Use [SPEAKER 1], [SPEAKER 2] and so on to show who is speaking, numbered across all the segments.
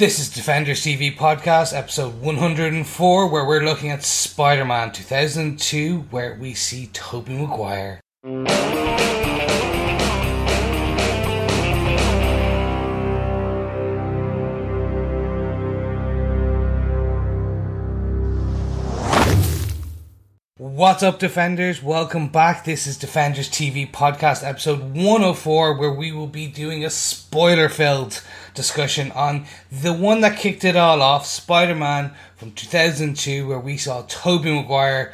[SPEAKER 1] This is Defenders TV Podcast, episode 104, where we're looking at Spider Man 2002, where we see Tobey Maguire. What's up, Defenders? Welcome back. This is Defenders TV Podcast, episode 104, where we will be doing a spoiler filled discussion on the one that kicked it all off Spider Man from 2002, where we saw Tobey Maguire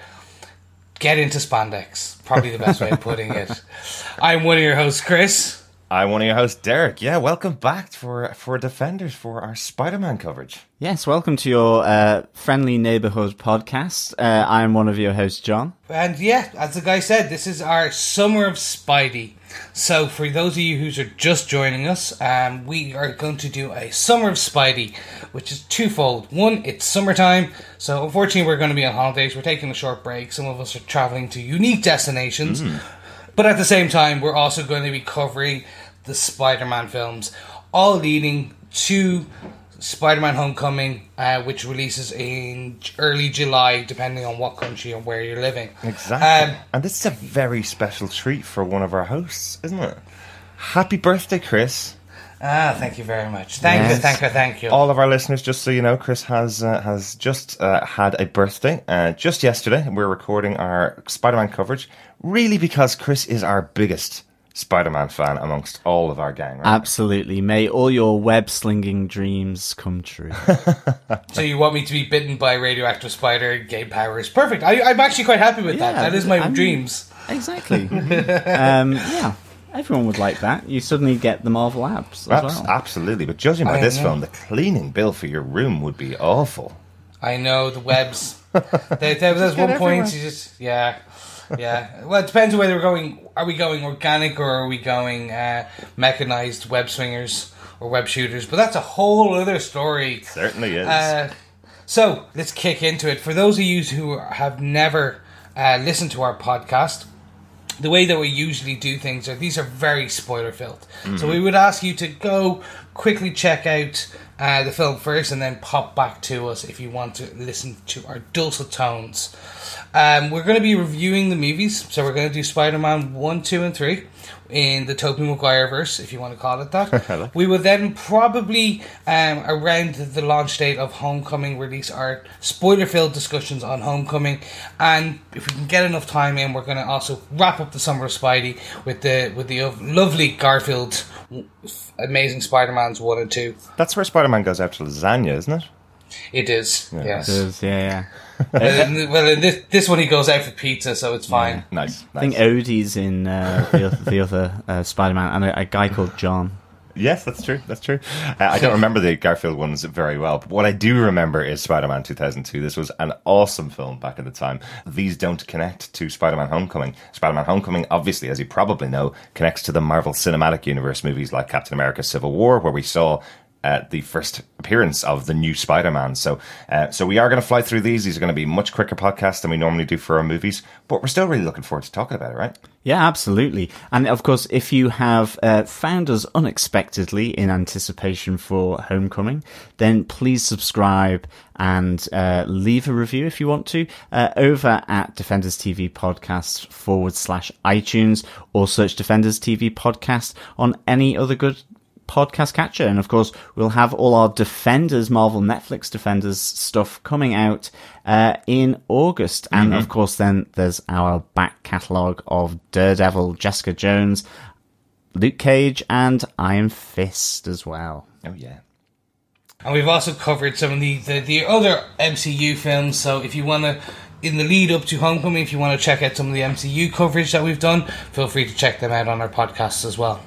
[SPEAKER 1] get into spandex. Probably the best way of putting it. I'm one of your hosts, Chris.
[SPEAKER 2] I'm one of your hosts, Derek. Yeah, welcome back for for Defenders for our Spider-Man coverage.
[SPEAKER 3] Yes, welcome to your uh, friendly neighborhood podcast. Uh, I'm one of your hosts, John.
[SPEAKER 1] And yeah, as the guy said, this is our summer of Spidey. So for those of you who are just joining us, um, we are going to do a summer of Spidey, which is twofold. One, it's summertime, so unfortunately we're going to be on holidays. We're taking a short break. Some of us are traveling to unique destinations. But at the same time, we're also going to be covering the Spider Man films, all leading to Spider Man Homecoming, uh, which releases in early July, depending on what country and where you're living.
[SPEAKER 2] Exactly.
[SPEAKER 1] Um,
[SPEAKER 2] and this is a very special treat for one of our hosts, isn't it? Happy birthday, Chris.
[SPEAKER 1] ah, thank you very much. Thank you, thank you, thank you.
[SPEAKER 2] All of our listeners, just so you know, Chris has uh, has just uh, had a birthday uh, just yesterday. We're recording our Spider-Man coverage, really because Chris is our biggest Spider-Man fan amongst all of our gang. Right?
[SPEAKER 3] Absolutely. May all your web slinging dreams come true.
[SPEAKER 1] So you want me to be bitten by a radioactive spider, gain powers? Perfect. I, I'm actually quite happy with that. That is my
[SPEAKER 3] I'm-
[SPEAKER 1] dreams.
[SPEAKER 3] exactly. um, yeah, everyone would like that. You suddenly get the Marvel apps as
[SPEAKER 2] Abs-
[SPEAKER 3] well.
[SPEAKER 2] Absolutely, but judging by
[SPEAKER 1] I
[SPEAKER 2] this
[SPEAKER 1] know.
[SPEAKER 2] film, the cleaning bill for your room would be awful.
[SPEAKER 1] I know the webs. there, there was
[SPEAKER 2] get
[SPEAKER 1] one point
[SPEAKER 2] everywhere.
[SPEAKER 1] you just yeah, yeah. Well, it depends on whether we're going. Are we going organic or are we going uh, mechanized web swingers or web shooters? But that's a whole other story.
[SPEAKER 2] Certainly is.
[SPEAKER 1] Uh, so let's kick into it. For those of you who have never uh, listened to our podcast, the way that we usually do things are these are very spoiler filled. So we would ask you to go quickly check out uh, the film first and then pop back to us if you want to listen to our dulcet tones. Um, we're going to be reviewing the movies, so we're going to do Spider Man 1, 2, and 3 in the Tobey Maguire verse, if you want to call it that. we will then probably, um, around the launch date of Homecoming, release our spoiler filled discussions on Homecoming. And if we can get enough time in, we're going to also wrap up the summer of Spidey with the with the lovely Garfield Amazing Spider Man's 1 and 2.
[SPEAKER 2] That's where Spider-Man goes after lasagna, isn't it?
[SPEAKER 1] It is, yes.
[SPEAKER 3] It is, yeah, yeah.
[SPEAKER 1] well, well, in this, this one he goes out for pizza, so it's fine.
[SPEAKER 2] Nice.
[SPEAKER 3] I think. Odie's in uh, the, oth- the other uh, Spider-Man, and a, a guy called John.
[SPEAKER 2] Yes, that's true. That's true. Uh, I don't remember the Garfield ones very well, but what I do remember is Spider-Man 2002. This was an awesome film back at the time. These don't connect to Spider-Man Homecoming. Spider-Man Homecoming, obviously, as you probably know, connects to the Marvel Cinematic Universe movies like Captain America: Civil War, where we saw. The first appearance of the new Spider-Man. So, uh, so we are going to fly through these. These are going to be much quicker podcasts than we normally do for our movies, but we're still really looking forward to talking about it, right?
[SPEAKER 3] Yeah, absolutely. And of course, if you have uh, found us unexpectedly in anticipation for Homecoming, then please subscribe and uh, leave a review if you want to uh, over at Defenders TV Podcast forward slash iTunes or search Defenders TV Podcast on any other good podcast catcher. And of course, we'll have all our Defenders, Marvel Netflix Defenders stuff coming out uh, in August. And of course, then there's our back catalogue of Daredevil, Jessica Jones, Luke Cage, and Iron Fist as well.
[SPEAKER 2] Oh yeah.
[SPEAKER 1] And we've also covered some of the, the, the other MCU films. So if you want to, in the lead up to Homecoming, if you want to check out some of the MCU coverage that we've done, feel free to check them out on our podcasts as well.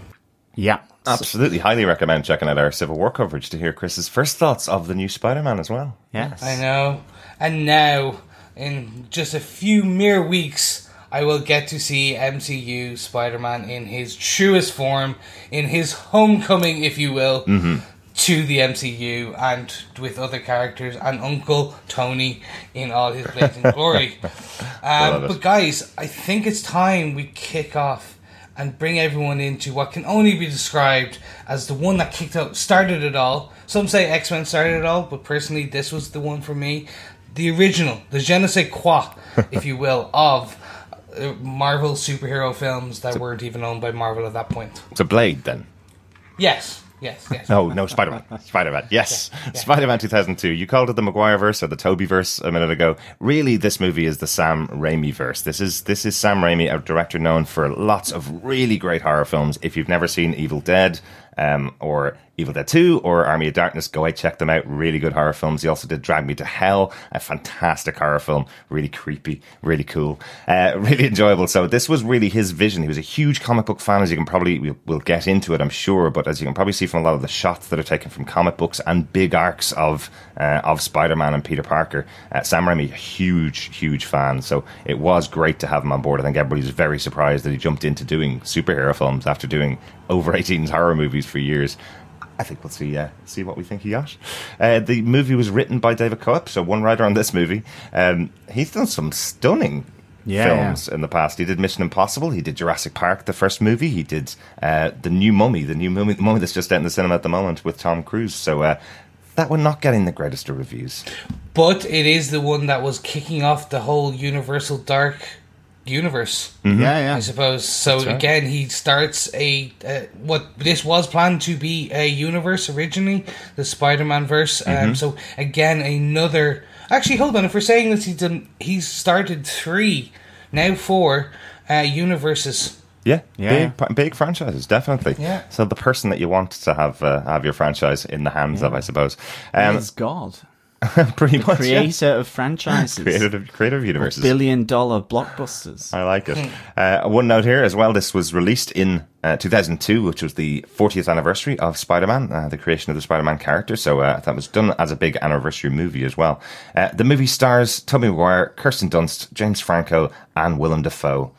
[SPEAKER 3] Yeah.
[SPEAKER 2] Absolutely, highly recommend checking out our Civil War coverage to hear Chris's first thoughts of the new Spider-Man as well.
[SPEAKER 3] Yes.
[SPEAKER 1] I know. And now, in just a few mere weeks, I will get to see MCU Spider Man in his truest form, in his homecoming, if you will, to the MCU and with other characters, and Uncle Tony in all his blazing glory. Um, but, guys, I think it's time we kick off and bring everyone into what can only be described as the one that kicked out, started it all. Some say X Men started it all, but personally, this was the one for me. The original, the je ne sais quoi, if you will, of uh, Marvel superhero films that weren't even owned by Marvel at that point.
[SPEAKER 2] It's a Blade then.
[SPEAKER 1] Yes, yes, yes.
[SPEAKER 2] No, no, Spider Man. Spider Man. Yes. Spider Man 2002. You called it the Maguire verse or the Tobey verse a minute ago. Really, this movie is the Sam Raimi verse. This is this is Sam Raimi, a director known for lots of really great horror films. If you've never seen Evil Dead, um, or Evil Dead 2 or Army of Darkness. Go out, check them out. Really good horror films. He also did Drag Me to Hell, a fantastic horror film. Really creepy, really cool, uh, really enjoyable. So this was really his vision. He was a huge comic book fan, as you can probably, we'll, we'll get into it, I'm sure, but as you can probably see from a lot of the shots that are taken from comic books and big arcs of, uh, of Spider-Man and Peter Parker, uh, Sam Raimi, a huge, huge fan. So it was great to have him on board. I think everybody was very surprised that he jumped into doing superhero films after doing over 18s horror movies for years. I think we'll see uh, see what we think he got. Uh, the movie was written by David Koepp, so one writer on this movie. Um, he's done some stunning
[SPEAKER 3] Yeah,
[SPEAKER 2] films in the past. He did Mission Impossible. He did Jurassic Park, the first movie. He did uh, the new Mummy, the new mummy, the mummy that's just out in the cinema at the moment with Tom Cruise. So uh, that one not getting the greatest of reviews.
[SPEAKER 1] But it is the one that was kicking off the whole Universal Dark universe.
[SPEAKER 3] Yeah, yeah.
[SPEAKER 1] I suppose. So
[SPEAKER 2] right.
[SPEAKER 1] again, he starts a uh, what this was planned to be a universe originally, the Spider-Man verse. Um, so again, another. Actually, hold on. If we're saying this, he's done, he's started three, now four uh, universes.
[SPEAKER 2] Yeah,
[SPEAKER 3] Yeah.
[SPEAKER 2] big big franchises, definitely.
[SPEAKER 1] Yeah.
[SPEAKER 2] So the person that you want to have uh, have your franchise in the hands of, I suppose. Um,
[SPEAKER 3] It's God,
[SPEAKER 2] pretty much, yeah.
[SPEAKER 3] creator of franchises,
[SPEAKER 2] creative creative universes.
[SPEAKER 3] billion dollar blockbusters.
[SPEAKER 2] I like it. Uh, one note here as well. This was released in uh, 2002, which was the 40th anniversary of Spider-Man, uh, the creation of the Spider-Man character. So uh, that was done as a big anniversary movie as well. Uh, the movie stars Tommy Maguire, Kirsten Dunst, James Franco, and Willem Dafoe.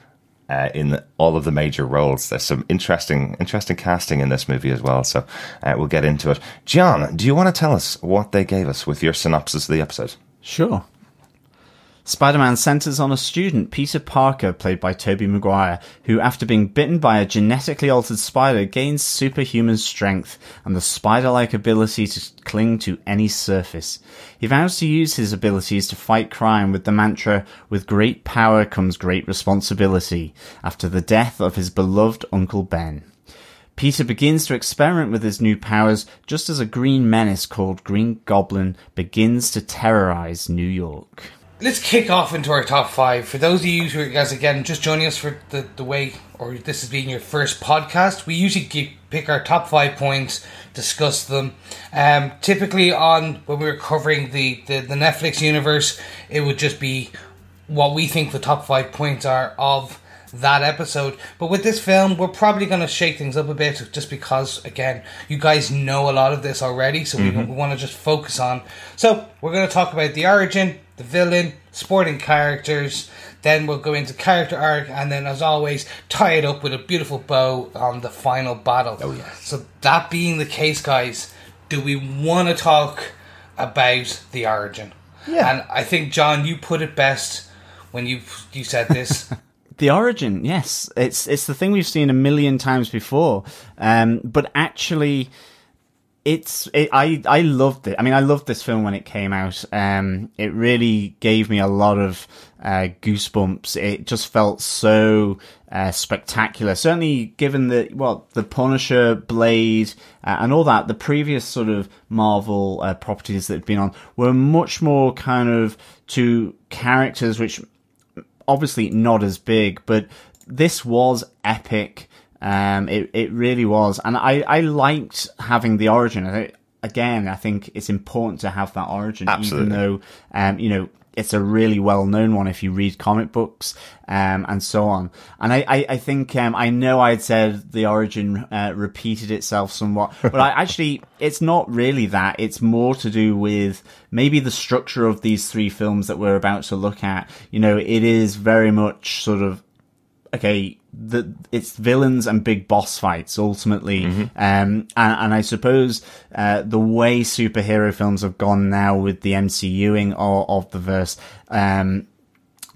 [SPEAKER 2] Uh, in all of the major roles, there's some interesting, interesting casting in this movie as well. So uh, we'll get into it. John, do you want to tell us what they gave us with your synopsis of the episode?
[SPEAKER 3] Sure. Spider-Man centers on a student, Peter Parker, played by Tobey Maguire, who, after being bitten by a genetically altered spider, gains superhuman strength and the spider-like ability to cling to any surface. He vows to use his abilities to fight crime with the mantra, with great power comes great responsibility, after the death of his beloved Uncle Ben. Peter begins to experiment with his new powers just as a green menace called Green Goblin begins to terrorize New York.
[SPEAKER 1] Let's kick off into our top five. For those of you who are guys again just joining us for the, the way, or this is being your first podcast, we usually keep, pick our top five points, discuss them. Um, typically, on when we were covering the, the the Netflix universe, it would just be what we think the top five points are of that episode. But with this film, we're probably going to shake things up a bit just because, again, you guys know a lot of this already, so we, we want to just focus on. So, we're going to talk about the origin, the villain, supporting characters, then we'll go into character arc, and then, as always, tie it up with a beautiful bow on the final battle. Oh,
[SPEAKER 2] yes.
[SPEAKER 1] So, that being the case, guys, do we want to talk about the origin?
[SPEAKER 2] Yeah.
[SPEAKER 1] And I think, John, you put it best when you you said this.
[SPEAKER 3] The origin, yes, it's it's the thing we've seen a million times before, um, but actually, it's it, I I loved it. I mean, I loved this film when it came out. Um, it really gave me a lot of uh, goosebumps. It just felt so uh, spectacular. Certainly, given the well, the Punisher, Blade, uh, and all that, the previous sort of Marvel uh, properties that had been on were much more kind of to characters which obviously not as big, but this was epic. Um, it it really was, and I I liked having the origin. I, again, I think it's important to have that origin,
[SPEAKER 2] Absolutely.
[SPEAKER 3] even though um you know it's a really well known one if you read comic books um and so on. And I I, I think um I know I'd said the origin uh, repeated itself somewhat, but I actually it's not really that. It's more to do with maybe the structure of these three films that we're about to look at. You know, it is very much sort of okay, the it's villains and big boss fights ultimately, um, and, and I suppose uh, the way superhero films have gone now with the MCUing of, of the verse, um,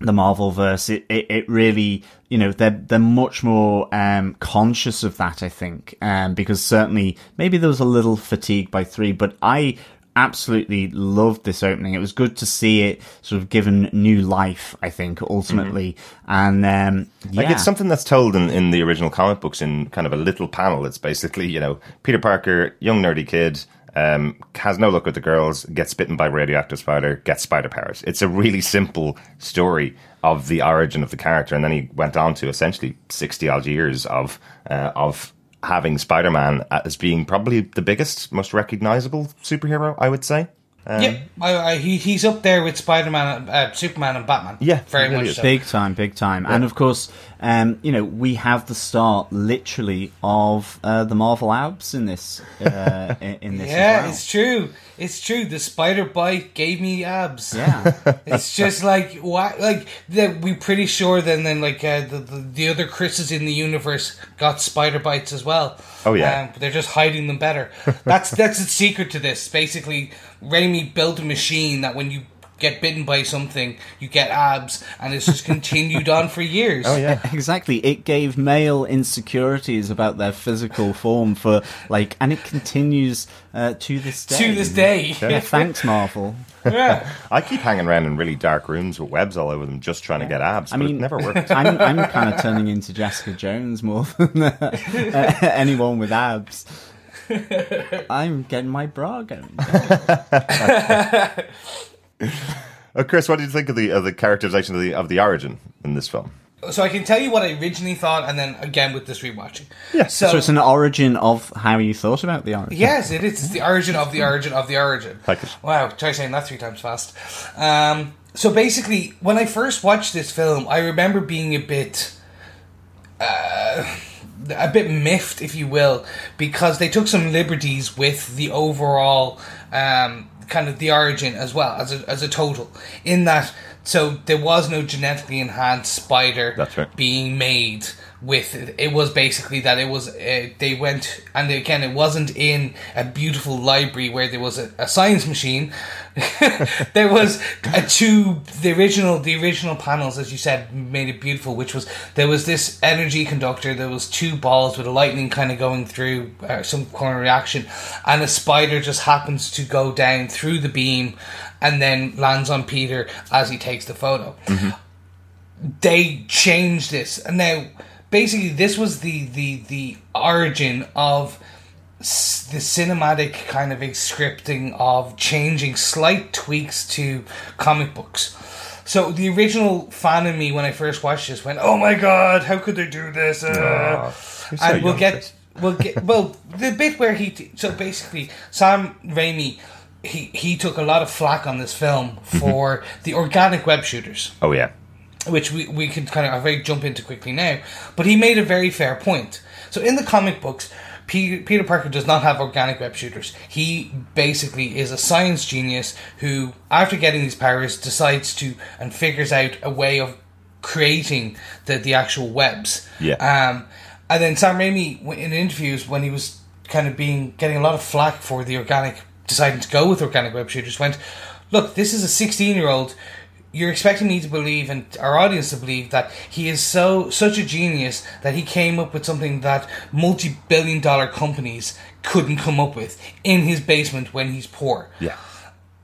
[SPEAKER 3] the Marvel verse, it, it, it really, you know, they're, they're much more, um, conscious of that, I think. Um, because certainly, maybe there was a little fatigue by three, but I absolutely loved this opening. It was good to see it sort of given new life, I think, ultimately. And, um, yeah.
[SPEAKER 2] Like it's something that's told in, in the original comic books in kind of a little panel. It's basically, you know, Peter Parker, young nerdy kid, um, has no luck with the girls, gets bitten by radioactive spider, gets spider powers. It's a really simple story of the origin of the character, and then he went on to essentially sixty odd years of uh, of having Spider Man as being probably the biggest, most recognizable superhero. I would say.
[SPEAKER 1] Um, yeah, I, I, he, he's up there with Spider Man, uh, Superman, and Batman.
[SPEAKER 2] Yeah,
[SPEAKER 1] very really much so.
[SPEAKER 3] Big time, big time. Yeah. And of course, um, you know, we have the start literally of uh, the Marvel abs in this. Uh, in this,
[SPEAKER 1] yeah,
[SPEAKER 3] well.
[SPEAKER 1] it's true. It's true. The spider bite gave me abs.
[SPEAKER 3] Yeah,
[SPEAKER 1] it's just like what, like that. We pretty sure then, then like uh, the, the, the other Chris's in the universe got spider bites as well.
[SPEAKER 2] Oh yeah,
[SPEAKER 1] um, but they're just hiding them better. That's that's the secret to this. Basically, Raimi built a machine that when you get bitten by something, you get abs, and it's just continued on for years.
[SPEAKER 2] Oh yeah,
[SPEAKER 3] exactly. It gave male insecurities about their physical form for like, and it continues uh, to this day.
[SPEAKER 1] To this day.
[SPEAKER 3] Yeah, thanks, Marvel.
[SPEAKER 1] Yeah,
[SPEAKER 2] I keep hanging around in really dark rooms with webs all over them, just trying to get abs. I mean, it never worked.
[SPEAKER 3] I'm, I'm kind of turning into Jessica Jones more than uh, anyone with abs. I'm getting my bra going.
[SPEAKER 2] Uh, Chris, what did you think of the of the characterization of the of the origin in this film?
[SPEAKER 1] So I can tell you what I originally thought, and then again with this rewatching.
[SPEAKER 2] Yeah.
[SPEAKER 1] So,
[SPEAKER 3] So it's an origin of how you thought about the origin.
[SPEAKER 1] yes, it is. It's the origin of the origin of the origin. Wow, try saying that three times fast. Um, so basically, when I first watched this film, I remember being a bit, uh, a bit miffed, if you will, because they took some liberties with the overall um, kind of the origin as well as a, as a total. In that, so there was no genetically enhanced spider
[SPEAKER 2] That's right.
[SPEAKER 1] being made with it. It was basically that it was uh, they went and again it wasn't in a beautiful library where there was a, a science machine. there was a tube. The original the original panels, as you said, made it beautiful. Which was there was this energy conductor. There was two balls with a lightning kind of going through uh, some kind of reaction, and a spider just happens to go down through the beam, and then lands on Peter as he takes the photo. They changed this, and now basically this was the the the origin of the cinematic kind of scripting of changing slight tweaks to comic books. So the original fan of me when I first watched this went, "Oh my god, how could they do this?" Uh,
[SPEAKER 2] You're so
[SPEAKER 1] and we'll get we'll get well the bit where he t- so basically Sam Raimi he he took a lot of flack on this film for the organic web shooters.
[SPEAKER 2] Oh yeah,
[SPEAKER 1] which we, we could kind of very jump into quickly now. But he made a very fair point. So in the comic books, Peter, Peter Parker does not have organic web shooters. He basically is a science genius who, after getting these powers, decides to and figures out a way of creating the, the actual webs.
[SPEAKER 2] Yeah.
[SPEAKER 1] Um, and then Sam Raimi, in interviews, when he was kind of being getting a lot of flack for the organic, deciding to go with organic web shooters, went, look, this is a 16 year old. You're expecting me to believe and our audience to believe that he is so such a genius that he came up with something that multi-billion dollar companies couldn't come up with in his basement when he's poor.
[SPEAKER 2] yeah.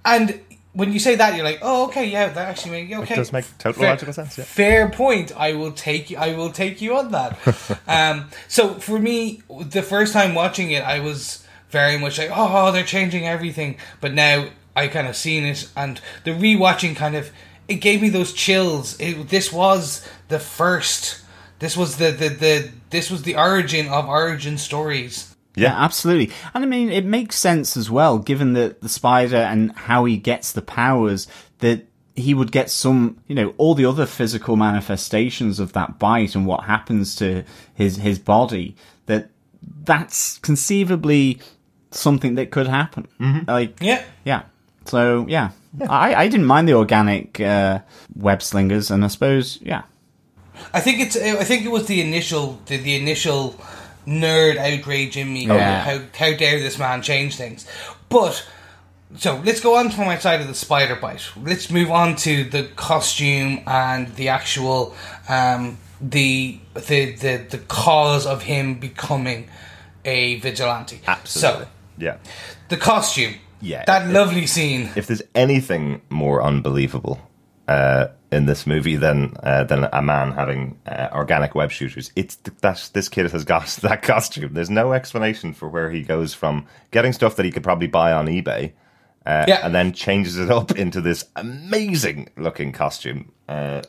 [SPEAKER 1] And when you say that, you're like, oh, okay, yeah, that actually makes okay.
[SPEAKER 2] does make total
[SPEAKER 1] Fair-
[SPEAKER 2] logical sense, yeah.
[SPEAKER 1] Fair point. I will take you. I will take you on that. um, so for me, the first time watching it, I was very much like, oh, they're changing everything. But now I kind of seen it, and the rewatching kind of it gave me those chills. It, this was the first. This was the, the, the this was the origin of origin stories.
[SPEAKER 3] Yeah, absolutely. And I mean, it makes sense as well, given that the spider and how he gets the powers, that he would get some, you know, all the other physical manifestations of that bite and what happens to his, his body, that that's conceivably something that could happen. Mm-hmm. Like,
[SPEAKER 1] Yeah.
[SPEAKER 3] yeah. So, yeah. I, I didn't mind the organic, uh, web slingers, and I suppose, yeah.
[SPEAKER 1] I think it's. I think it was the initial, the, the initial nerd outrage in me.
[SPEAKER 3] Yeah.
[SPEAKER 1] How how dare this man change things? But so let's go on from my side of the spider bite. Let's move on to the costume and the actual um, the, the the the cause of him becoming a vigilante.
[SPEAKER 2] Absolutely.
[SPEAKER 1] So
[SPEAKER 2] yeah.
[SPEAKER 1] the costume.
[SPEAKER 2] Yeah,
[SPEAKER 1] That
[SPEAKER 2] it-
[SPEAKER 1] lovely scene.
[SPEAKER 2] If there's anything more unbelievable uh, in this movie than uh, than a man having uh, organic web shooters, it's th- that this kid has got that costume. There's no explanation for where he goes from getting stuff that he could probably buy on eBay. Uh,
[SPEAKER 1] Yeah.
[SPEAKER 2] and then changes it up into this amazing looking costume. Uh,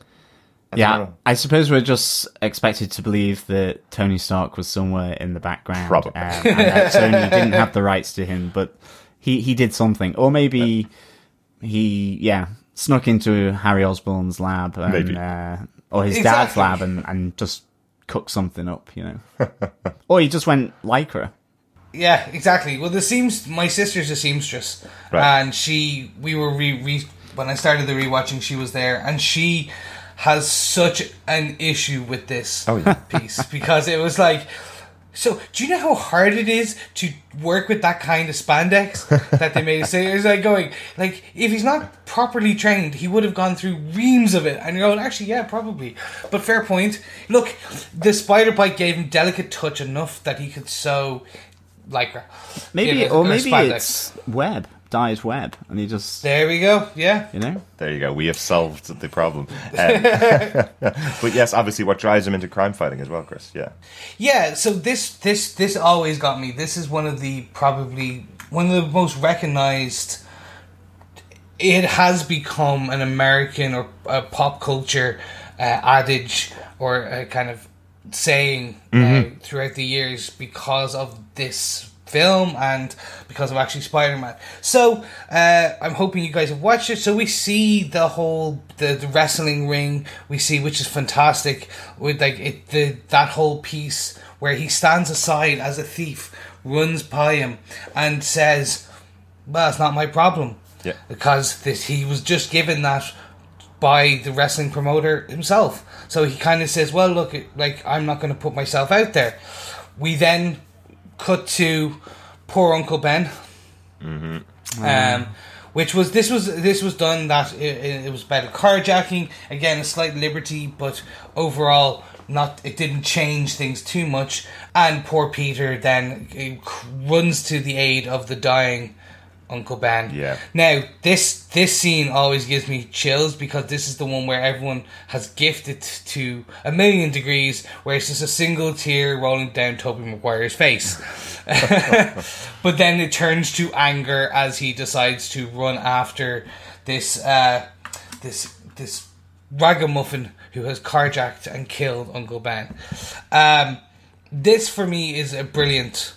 [SPEAKER 2] I
[SPEAKER 3] Yeah,
[SPEAKER 2] know.
[SPEAKER 3] I suppose we're just expected to believe that Tony Stark was somewhere in the background,
[SPEAKER 2] Probably.
[SPEAKER 3] um, and that Sony didn't have the rights to him, but he he did something, or maybe he yeah snuck into Harry Osborn's lab, and,
[SPEAKER 2] Maybe.
[SPEAKER 3] uh, or his
[SPEAKER 1] Exactly.
[SPEAKER 3] dad's lab, and and just cooked something up, you know, or he just went lycra.
[SPEAKER 1] Yeah, exactly. Well, the seams. My sister's a seamstress,
[SPEAKER 2] Right.
[SPEAKER 1] and she. We were re, re when I started the rewatching. She was there, and she has such an issue with this
[SPEAKER 2] Oh, yeah.
[SPEAKER 1] piece because it was like. So, do you know how hard it is to work with that kind of spandex that they made? say it was like going, like, if he's not properly trained, he would have gone through reams of it. And you're going, actually, yeah, probably. But fair point. Look, the spider bite gave him delicate touch enough that he could sew lycra.
[SPEAKER 3] Maybe,
[SPEAKER 1] You know,
[SPEAKER 3] or maybe
[SPEAKER 1] spandex.
[SPEAKER 3] it's web, dyed web, and he just
[SPEAKER 1] There we go. Yeah.
[SPEAKER 3] you know.
[SPEAKER 2] There you go. We have solved the problem. Um, but yes, obviously, what drives him into crime fighting as well, Chris. Yeah.
[SPEAKER 1] Yeah, so this this this always got me. This is one of the probably one of the most recognized. It has become an American or a pop culture uh, adage or a kind of saying uh, throughout the years because of this film and because of actually Spider-Man. So uh, I'm hoping you guys have watched it. So we see the whole the, the wrestling ring we see, which is fantastic with like it the that whole piece where he stands aside as a thief, runs by him, and says, "Well, it's not my problem."
[SPEAKER 2] Yeah.
[SPEAKER 1] because this, he was just given that by the wrestling promoter himself. So he kind of says, "Well, look, like I'm not going to put myself out there." We then cut to poor Uncle Ben, um, which was this was this was done that it, it was about a carjacking. Again, a slight liberty, but overall not it didn't change things too much. And poor Peter then uh, runs to the aid of the dying Uncle Ben.
[SPEAKER 2] Yeah.
[SPEAKER 1] Now this this scene always gives me chills because this is the one where everyone has gifted to a million degrees, where it's just a single tear rolling down Tobey Maguire's face. but then it turns to anger as he decides to run after this uh, this this ragamuffin who has carjacked and killed Uncle Ben. Um, this for me is a brilliant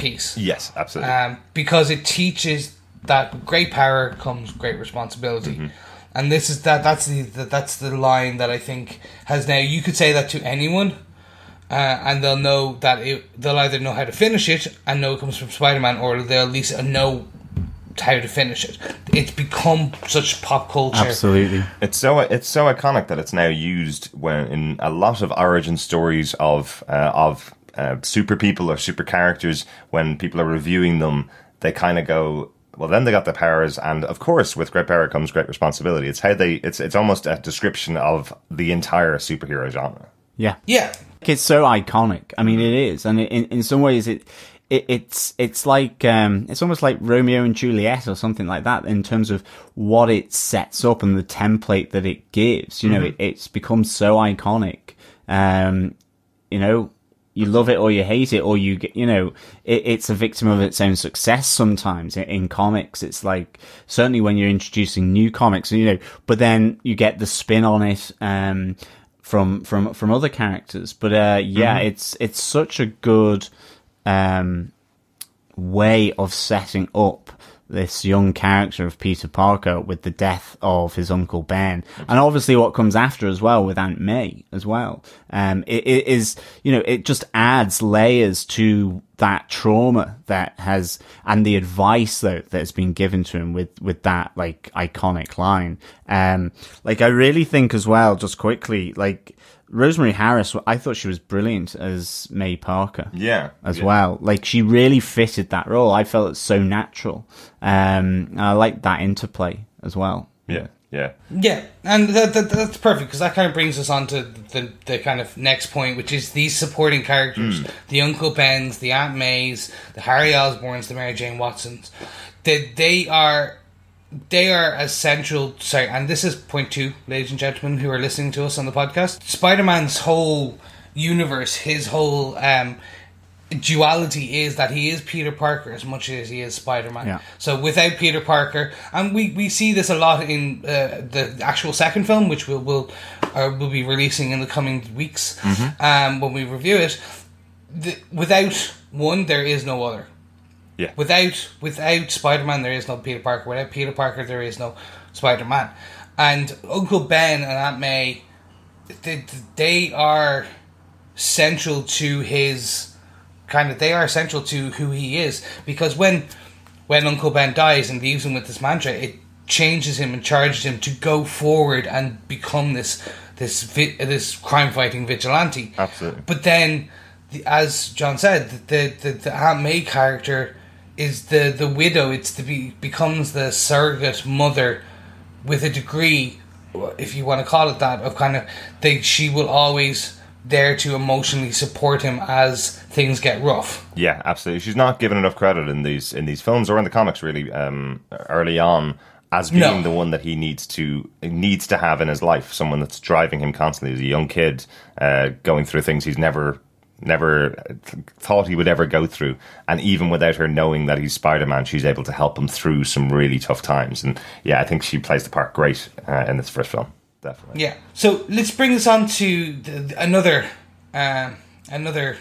[SPEAKER 1] piece
[SPEAKER 2] Yes, absolutely.
[SPEAKER 1] um, because it teaches that great power comes great responsibility. And this is that that's the, the that's the line that I think has now you could say that to anyone uh, and they'll know that it, they'll either know how to finish it and know it comes from Spider-Man or they'll at least know how to finish it. It's become such pop culture.
[SPEAKER 3] Absolutely.
[SPEAKER 2] It's so it's so iconic that it's now used when in a lot of origin stories of uh, of uh, super people or super characters. When people are reviewing them, they kind of go, "Well, then they got the powers, and of course, with great power comes great responsibility." It's how they. It's it's almost a description of the entire superhero genre.
[SPEAKER 3] Yeah.
[SPEAKER 1] Yeah.
[SPEAKER 3] It's so iconic. I mean, it is, and in in some ways, it, it it's it's like um, it's almost like Romeo and Juliet or something like that in terms of what it sets up and the template that it gives. You know, it, it's become so iconic. Um, you know, you love it or you hate it, or you get, you know, it, it's a victim of its own success sometimes in, in comics. It's like, certainly when you're introducing new comics, you know, but then you get the spin on it, um, from, from, from other characters. But, uh, yeah, it's, it's such a good, um, way of setting up this young character of Peter Parker with the death of his uncle Ben, and obviously what comes after as well with Aunt May as well. Um, it, it is you know it just adds layers to that trauma that has and the advice that that's been given to him with with that like iconic line um like i really think as well just quickly like rosemary harris i thought she was brilliant as may parker
[SPEAKER 2] Yeah,
[SPEAKER 3] as
[SPEAKER 2] yeah.
[SPEAKER 3] well. Like she really fitted that role. I felt it's so natural. Um and i like that interplay as well.
[SPEAKER 2] Yeah, yeah.
[SPEAKER 1] Yeah, and that, that that's perfect because that kind of brings us on to the the kind of next point, which is these supporting characters: the Uncle Bens, the Aunt Mays, the Harry Osborns, the Mary Jane Watsons. That they are they are essential. Sorry, and this is point two, ladies and gentlemen who are listening to us on the podcast. Spider Man's whole universe, his whole um, duality is that he is Peter Parker as much as he is Spider Man.
[SPEAKER 3] Yeah.
[SPEAKER 1] So without Peter Parker, and we, we see this a lot in uh, the actual second film, which we'll will uh, will be releasing in the coming weeks um, when we review it. The, without one, there is no other.
[SPEAKER 2] Yeah.
[SPEAKER 1] Without without Spider Man, there is no Peter Parker. Without Peter Parker, there is no Spider Man. And Uncle Ben and Aunt May, they, they are central to his kind of. They are central to who he is because when when Uncle Ben dies and leaves him with this mantra, it changes him and charges him to go forward and become this this vi- this crime fighting vigilante.
[SPEAKER 2] Absolutely.
[SPEAKER 1] But then, the, as John said, the the, the Aunt May character is the the widow. It's to be, becomes the surrogate mother with a degree, if you want to call it that, of kind of they she will always there to emotionally support him as things get rough.
[SPEAKER 2] Yeah, absolutely. She's not given enough credit in these in these films or in the comics really um, early on as being
[SPEAKER 1] No.
[SPEAKER 2] the one that he needs to needs to have in his life. Someone that's driving him constantly as a young kid, uh, going through things he's never never thought he would ever go through. And even without her knowing that he's Spider Man, she's able to help him through some really tough times. And yeah, I think she plays the part great uh, in this first film. Definitely.
[SPEAKER 1] Yeah. So let's bring this on to the, the- another, um, another,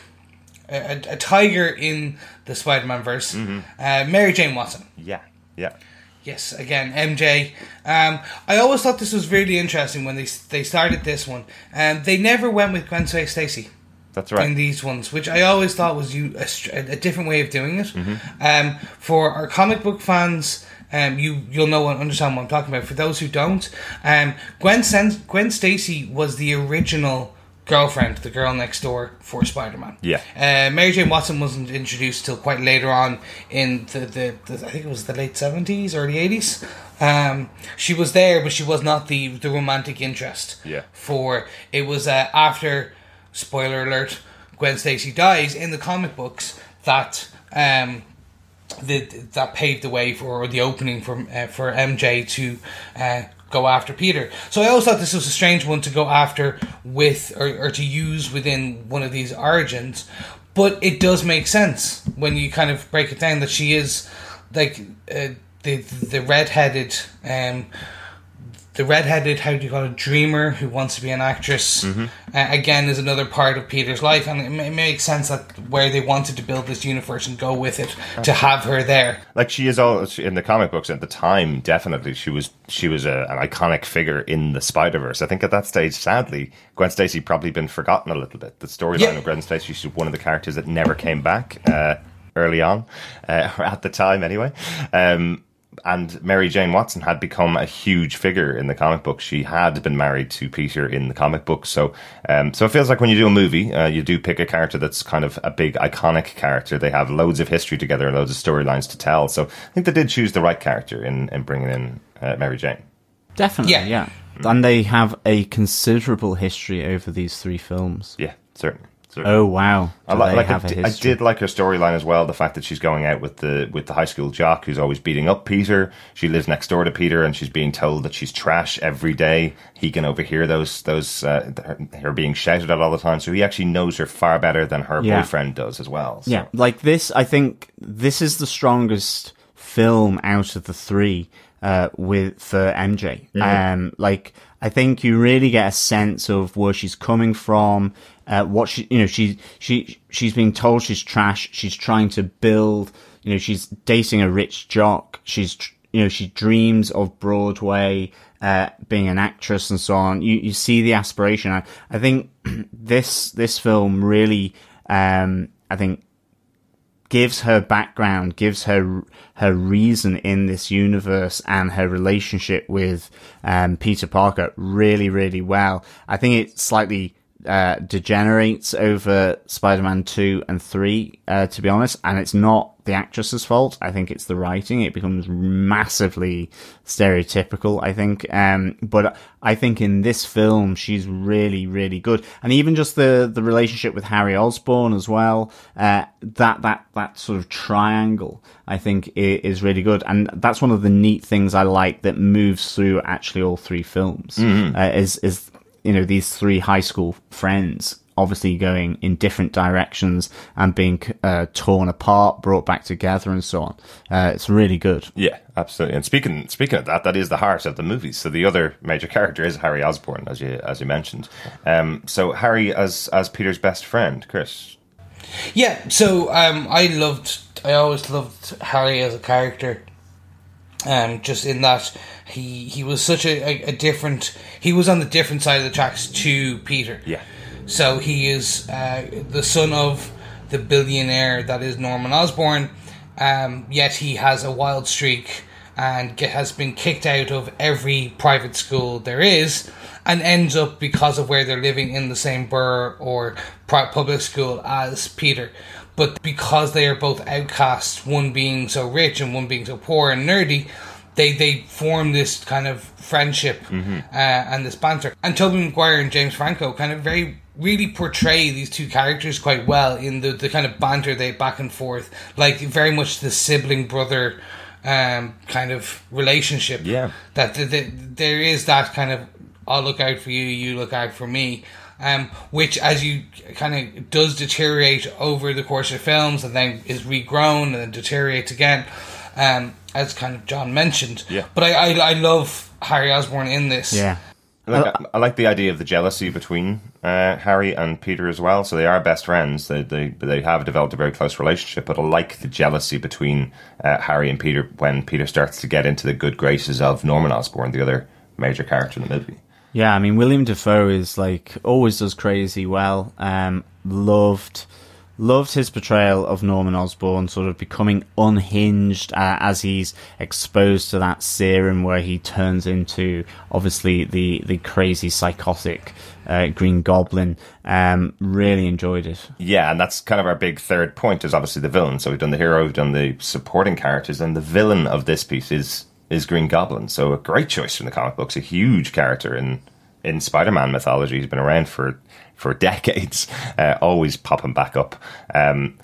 [SPEAKER 1] a, a tiger in the Spider-Man verse, uh, Mary Jane Watson.
[SPEAKER 2] Yeah. Yeah.
[SPEAKER 1] Yes, again, MJ. Um, I always thought this was really interesting when they they started this one. Um, they never went with Gwen Stacy
[SPEAKER 2] That's
[SPEAKER 1] in
[SPEAKER 2] right.
[SPEAKER 1] these ones, which I always thought was you a, a different way of doing it.
[SPEAKER 2] Mm-hmm.
[SPEAKER 1] Um, for our comic book fans, um, you you'll know and understand what I'm talking about. For those who don't, um, Gwen Sen- Gwen Stacy was the original girlfriend, the girl next door for Spider Man.
[SPEAKER 2] Yeah.
[SPEAKER 1] Uh, Mary Jane Watson wasn't introduced till quite later on in the, the, the I think it was the late seventies, early eighties. Um, she was there, but she was not the the romantic interest.
[SPEAKER 2] Yeah.
[SPEAKER 1] For it was uh, after spoiler alert, Gwen Stacy dies in the comic books that um the, that paved the way for the opening for uh, for MJ to uh, go after Peter. So I always thought this was a strange one to go after with or, or to use within one of these origins, but it does make sense when you kind of break it down that she is like uh, the the redheaded um the redheaded how do you call it dreamer who wants to be an actress. Uh, again is another part of Peter's life and it, it makes sense that where they wanted to build this universe and go with it to have her there.
[SPEAKER 2] Like she is all in the comic books at the time definitely she was she was a, an iconic figure in the spider-verse. I think at that stage sadly gwen stacy probably been forgotten a little bit. The storyline
[SPEAKER 1] Yeah.
[SPEAKER 2] of gwen stacy she's one of the characters that never came back uh, early on uh, or at the time anyway. Um, and Mary Jane Watson had become a huge figure in the comic book. She had been married to Peter in the comic book, so um, so it feels like when you do a movie, uh, you do pick a character that's kind of a big iconic character. They have loads of history together and loads of storylines to tell. So I think they did choose the right character in, in bringing in uh, Mary Jane.
[SPEAKER 3] Definitely,
[SPEAKER 1] Yeah.
[SPEAKER 3] yeah. And they have a considerable history over these three films.
[SPEAKER 2] Yeah, certainly. Certainly.
[SPEAKER 3] Oh wow!
[SPEAKER 2] I, li- like,
[SPEAKER 3] have
[SPEAKER 2] di- I did like her storyline as well. The fact that she's going out with the with the high school jock who's always beating up Peter. She lives next door to Peter, and she's being told that she's trash every day. He can overhear those those uh, her, her being shouted at all the time. So he actually knows her far better than her
[SPEAKER 3] Yeah.
[SPEAKER 2] boyfriend does as well. So.
[SPEAKER 3] Yeah, like this, I think this is the strongest film out of the three uh, with for MJ. Um, like I think you really get a sense of where she's coming from. Uh, what she, you know, she she she's being told she's trash. She's trying to build. You know, she's dating a rich jock. She's you know she dreams of Broadway, uh, being an actress and so on. You you see the aspiration. I, I think this this film really, um, I think gives her background, gives her her reason in this universe, and her relationship with um, Peter Parker really, really well. I think it slightly uh, degenerates over Spider-Man two and three, uh, to be honest, and it's not the actress's fault. I think it's the writing. It becomes massively stereotypical. I think, um, but I think in this film she's really, really good, and even just the the relationship with Harry Osborn as well. Uh, that that that sort of triangle, I think, is really good, and that's one of the neat things I like that moves through actually all three films. Mm-hmm. Uh, is is you know these three high school friends obviously going in different directions and being uh, torn apart, brought back together, and so on. Uh, it's really good.
[SPEAKER 2] Yeah, absolutely. And speaking speaking of that, that is the heart of the movie. So the other major character is Harry Osborn, as you as you mentioned. Um, so Harry as as Peter's best friend, Chris.
[SPEAKER 1] Yeah. So um, I loved. I always loved Harry as a character. Um, just in that he he was such a, a, a different he was on the different side of the tracks to Peter.
[SPEAKER 2] Yeah.
[SPEAKER 1] So he is uh, the son of the billionaire that is Norman Osborn, um, yet he has a wild streak and get, has been kicked out of every private school there is and ends up because of where they're living in the same borough or public school as Peter. But because they are both outcasts, one being so rich and one being so poor and nerdy, they they form this kind of friendship mm-hmm. uh, and this banter. And Tobey Maguire and James Franco kind of very really portray these two characters quite well in the, the kind of banter they back and forth, like very much the sibling brother um, kind of relationship.
[SPEAKER 2] Yeah,
[SPEAKER 1] that the, the, there is that kind of I'll look out for you, you look out for me. Um, which, as you kind of does deteriorate over the course of films, and then is regrown and then deteriorates again, um, as kind of John mentioned.
[SPEAKER 2] Yeah.
[SPEAKER 1] But I, I, I love Harry Osborn in this.
[SPEAKER 3] Yeah.
[SPEAKER 2] I like, I like the idea of the jealousy between uh, Harry and Peter as well. So they are best friends. They, they they have developed a very close relationship. But I like the jealousy between uh, Harry and Peter when Peter starts to get into the good graces of Norman Osborn, the other major character in the movie.
[SPEAKER 3] Yeah, I mean William Dafoe is like always does crazy well. Um, loved loved his portrayal of Norman Osborn sort of becoming unhinged uh, as he's exposed to that serum where he turns into obviously the, the crazy psychotic uh, Green Goblin. Um, really enjoyed it.
[SPEAKER 2] Yeah, and that's kind of our big third point is obviously the villain. So we've done the hero, we've done the supporting characters, and the villain of this piece is is Green Goblin. So a great choice from the comic books, a huge character in in Spider-Man mythology. He's been around for for decades, uh, always popping back up. Um,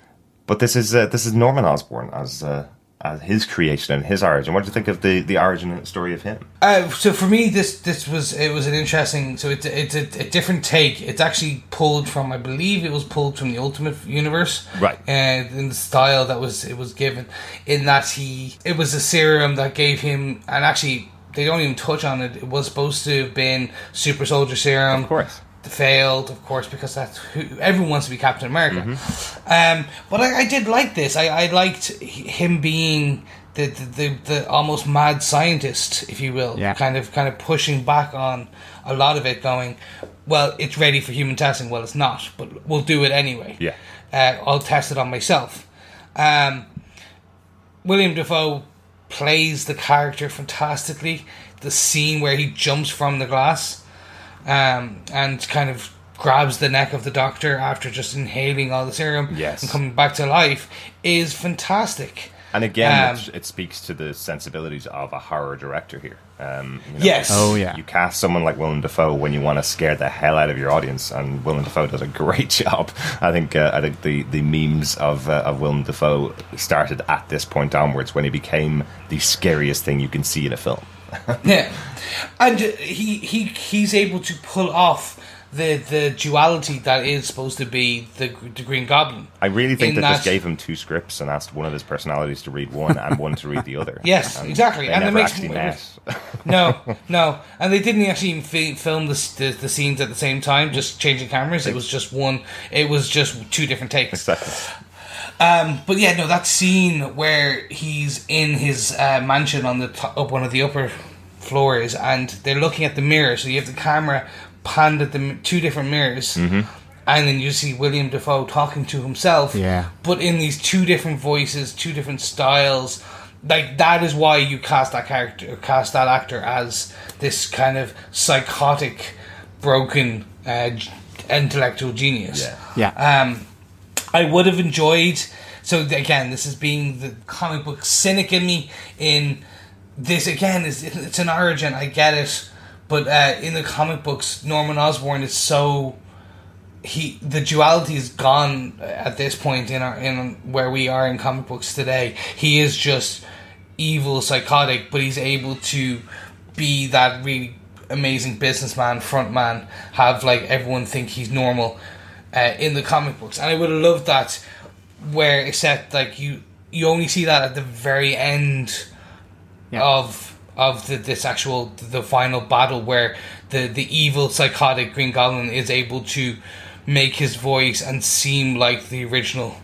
[SPEAKER 2] but this is uh, this is Norman Osborn as uh, as his creation and his origin. What do you think of the, the origin and story of him?
[SPEAKER 1] Uh, so for me, this this was it was an interesting. So it's it's a, a, different take. It's actually pulled from I believe it was pulled from the Ultimate Universe,
[SPEAKER 2] right?
[SPEAKER 1] And in the style that was it was given, in that he it was a serum that gave him and actually they don't even touch on it. It was supposed to have been Super Soldier Serum,
[SPEAKER 2] of course
[SPEAKER 1] failed, of course, because that's who everyone wants to be Captain America. Mm-hmm. Um, but I, I, did like this. I, I liked him being the, the, the, the, almost mad scientist, if you will,
[SPEAKER 3] yeah.
[SPEAKER 1] kind of kind of pushing back on a lot of it, going, well, it's ready for human testing. Well, it's not, but we'll do it anyway.
[SPEAKER 2] Yeah,
[SPEAKER 1] uh, I'll test it on myself. Um, William Dafoe plays the character fantastically. The scene where he jumps from the glass um, and kind of grabs the neck of the doctor after just inhaling all the serum
[SPEAKER 2] yes.
[SPEAKER 1] and coming back to life is fantastic.
[SPEAKER 2] And again, um, it, it, speaks to the sensibilities of a horror director here. Um,
[SPEAKER 1] you know, yes.
[SPEAKER 3] Oh, yeah.
[SPEAKER 2] You cast someone like Willem Dafoe when you want to scare the hell out of your audience, and Willem Dafoe does a great job. I think uh, I think the, the memes of uh, of Willem Dafoe started at this point onwards when he became the scariest thing you can see in a film.
[SPEAKER 1] yeah, and he he he's able to pull off the the duality that is supposed to be the the Green Goblin.
[SPEAKER 2] I really think that, that, this gave him two scripts and asked one of his personalities to read one and one to read the other.
[SPEAKER 1] Yes,
[SPEAKER 2] and
[SPEAKER 1] exactly,
[SPEAKER 2] and
[SPEAKER 1] it
[SPEAKER 2] makes actually met.
[SPEAKER 1] no, no, and they didn't actually film the, the, the scenes at the same time, just changing cameras. It was just one. It was just two different takes.
[SPEAKER 2] Exactly.
[SPEAKER 1] Um, but yeah, no, that scene where he's in his uh, mansion on the top, up one of the upper floors, and they're looking at the mirror. So you have the camera panned at the two different mirrors,
[SPEAKER 2] mm-hmm.
[SPEAKER 1] and then you see William Dafoe talking to himself.
[SPEAKER 3] Yeah.
[SPEAKER 1] But in these two different voices, two different styles. Like that is why you cast that character, cast that actor as this kind of psychotic, broken, uh, intellectual genius.
[SPEAKER 2] Yeah.
[SPEAKER 3] Yeah.
[SPEAKER 1] Um, I would have enjoyed. So again, this is being the comic book cynic in me. In this again is it's an origin. I get it, but uh, in the comic books, Norman Osborn is so he the duality is gone at this point in our in where we are in comic books today. He is just evil, psychotic, but he's able to be that really amazing businessman, front man, have like everyone think he's normal uh, in the comic books, and I would have loved that. Where except like you you only see that at the very end
[SPEAKER 3] Yeah.
[SPEAKER 1] of of the, this actual the final battle where the the evil psychotic Green Goblin is able to make his voice and seem like the original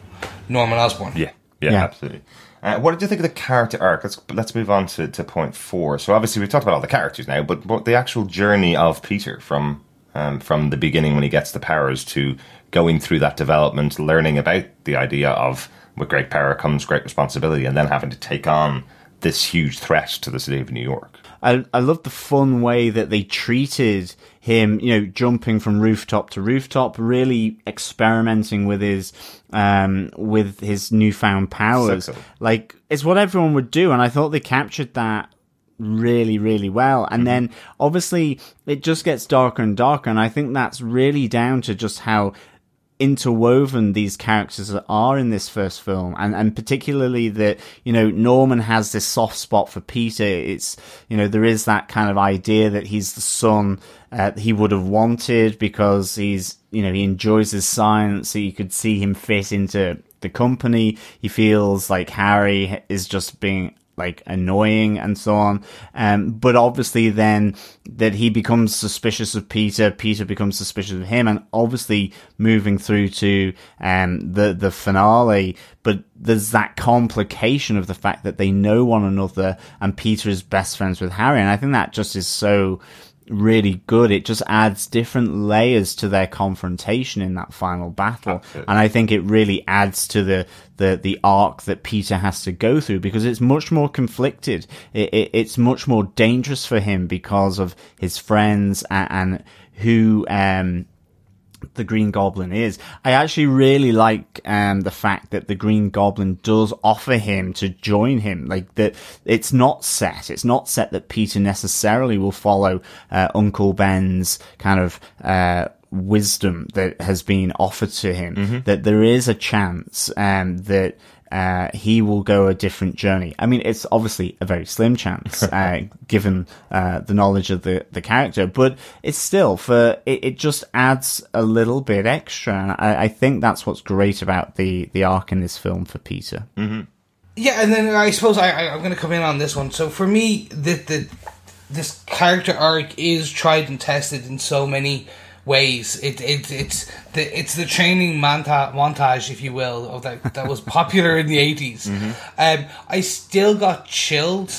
[SPEAKER 1] Norman Osborn.
[SPEAKER 2] Yeah, yeah,
[SPEAKER 3] Yeah.
[SPEAKER 2] absolutely. Uh, what did you think of the character arc? Let's let's move on to, to point four. So obviously we've talked about all the characters now, but, but the actual journey of Peter from um, from the beginning when he gets the powers to going through that development, learning about the idea of with great power comes great responsibility, and then having to take on this huge threat to the city of New York.
[SPEAKER 3] I I love the fun way that they treated him, you know, jumping from rooftop to rooftop, really experimenting with his um with his newfound powers.
[SPEAKER 2] So cool.
[SPEAKER 3] Like it's what everyone would do and I thought they captured that really really well and then obviously it just gets darker and darker and I think that's really down to just how interwoven these characters are in this first film and and particularly that you know Norman has this soft spot for Peter. It's you know there is that kind of idea that he's the son uh, he would have wanted because he's you know he enjoys his science so you could see him fit into the company. He feels like Harry is just being like annoying and so on. Um, but obviously then that he becomes suspicious of Peter, Peter becomes suspicious of him and obviously moving through to, um, the, the finale. But there's that complication of the fact that they know one another and Peter is best friends with Harry. And I think that just is so, really good. It just adds different layers to their confrontation in that final battle.
[SPEAKER 2] Absolutely.
[SPEAKER 3] And I think it really adds to the, the, the arc that Peter has to go through because it's much more conflicted. It, it, it's much more dangerous for him because of his friends and, and who, um, the Green Goblin is. I actually really like um, the fact that the Green Goblin does offer him to join him. Like that, it's not set. It's not set that Peter necessarily will follow uh, Uncle Ben's kind of. Uh, wisdom that has been offered to him that there is a chance um, that uh, he will go a different journey. I mean, it's obviously a very slim chance, uh, given uh, the knowledge of the, the character, but it's still for it, it just adds a little bit extra. And I, I think that's what's great about the the arc in this film for Peter.
[SPEAKER 1] Yeah, and then I suppose I, I I'm going to come in on this one. So for me, the the this character arc is tried and tested in so many ways. It it it's the it's the training monta- montage, if you will, of that that was popular in the 80s Um, I still got chilled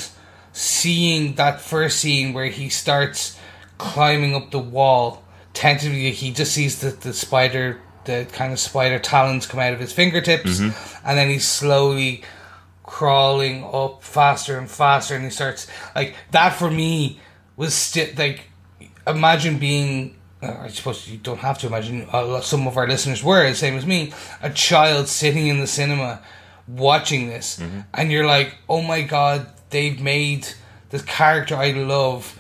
[SPEAKER 1] seeing that first scene where he starts climbing up the wall. Tentatively, he just sees the the spider. The kind of spider talons come out of his fingertips, and then he's slowly crawling up faster and faster and he starts like that for me was still like imagine being I suppose you don't have to imagine uh, a some of our listeners were the same as me a child sitting in the cinema watching this mm-hmm. and you're like oh my god they've made this character I love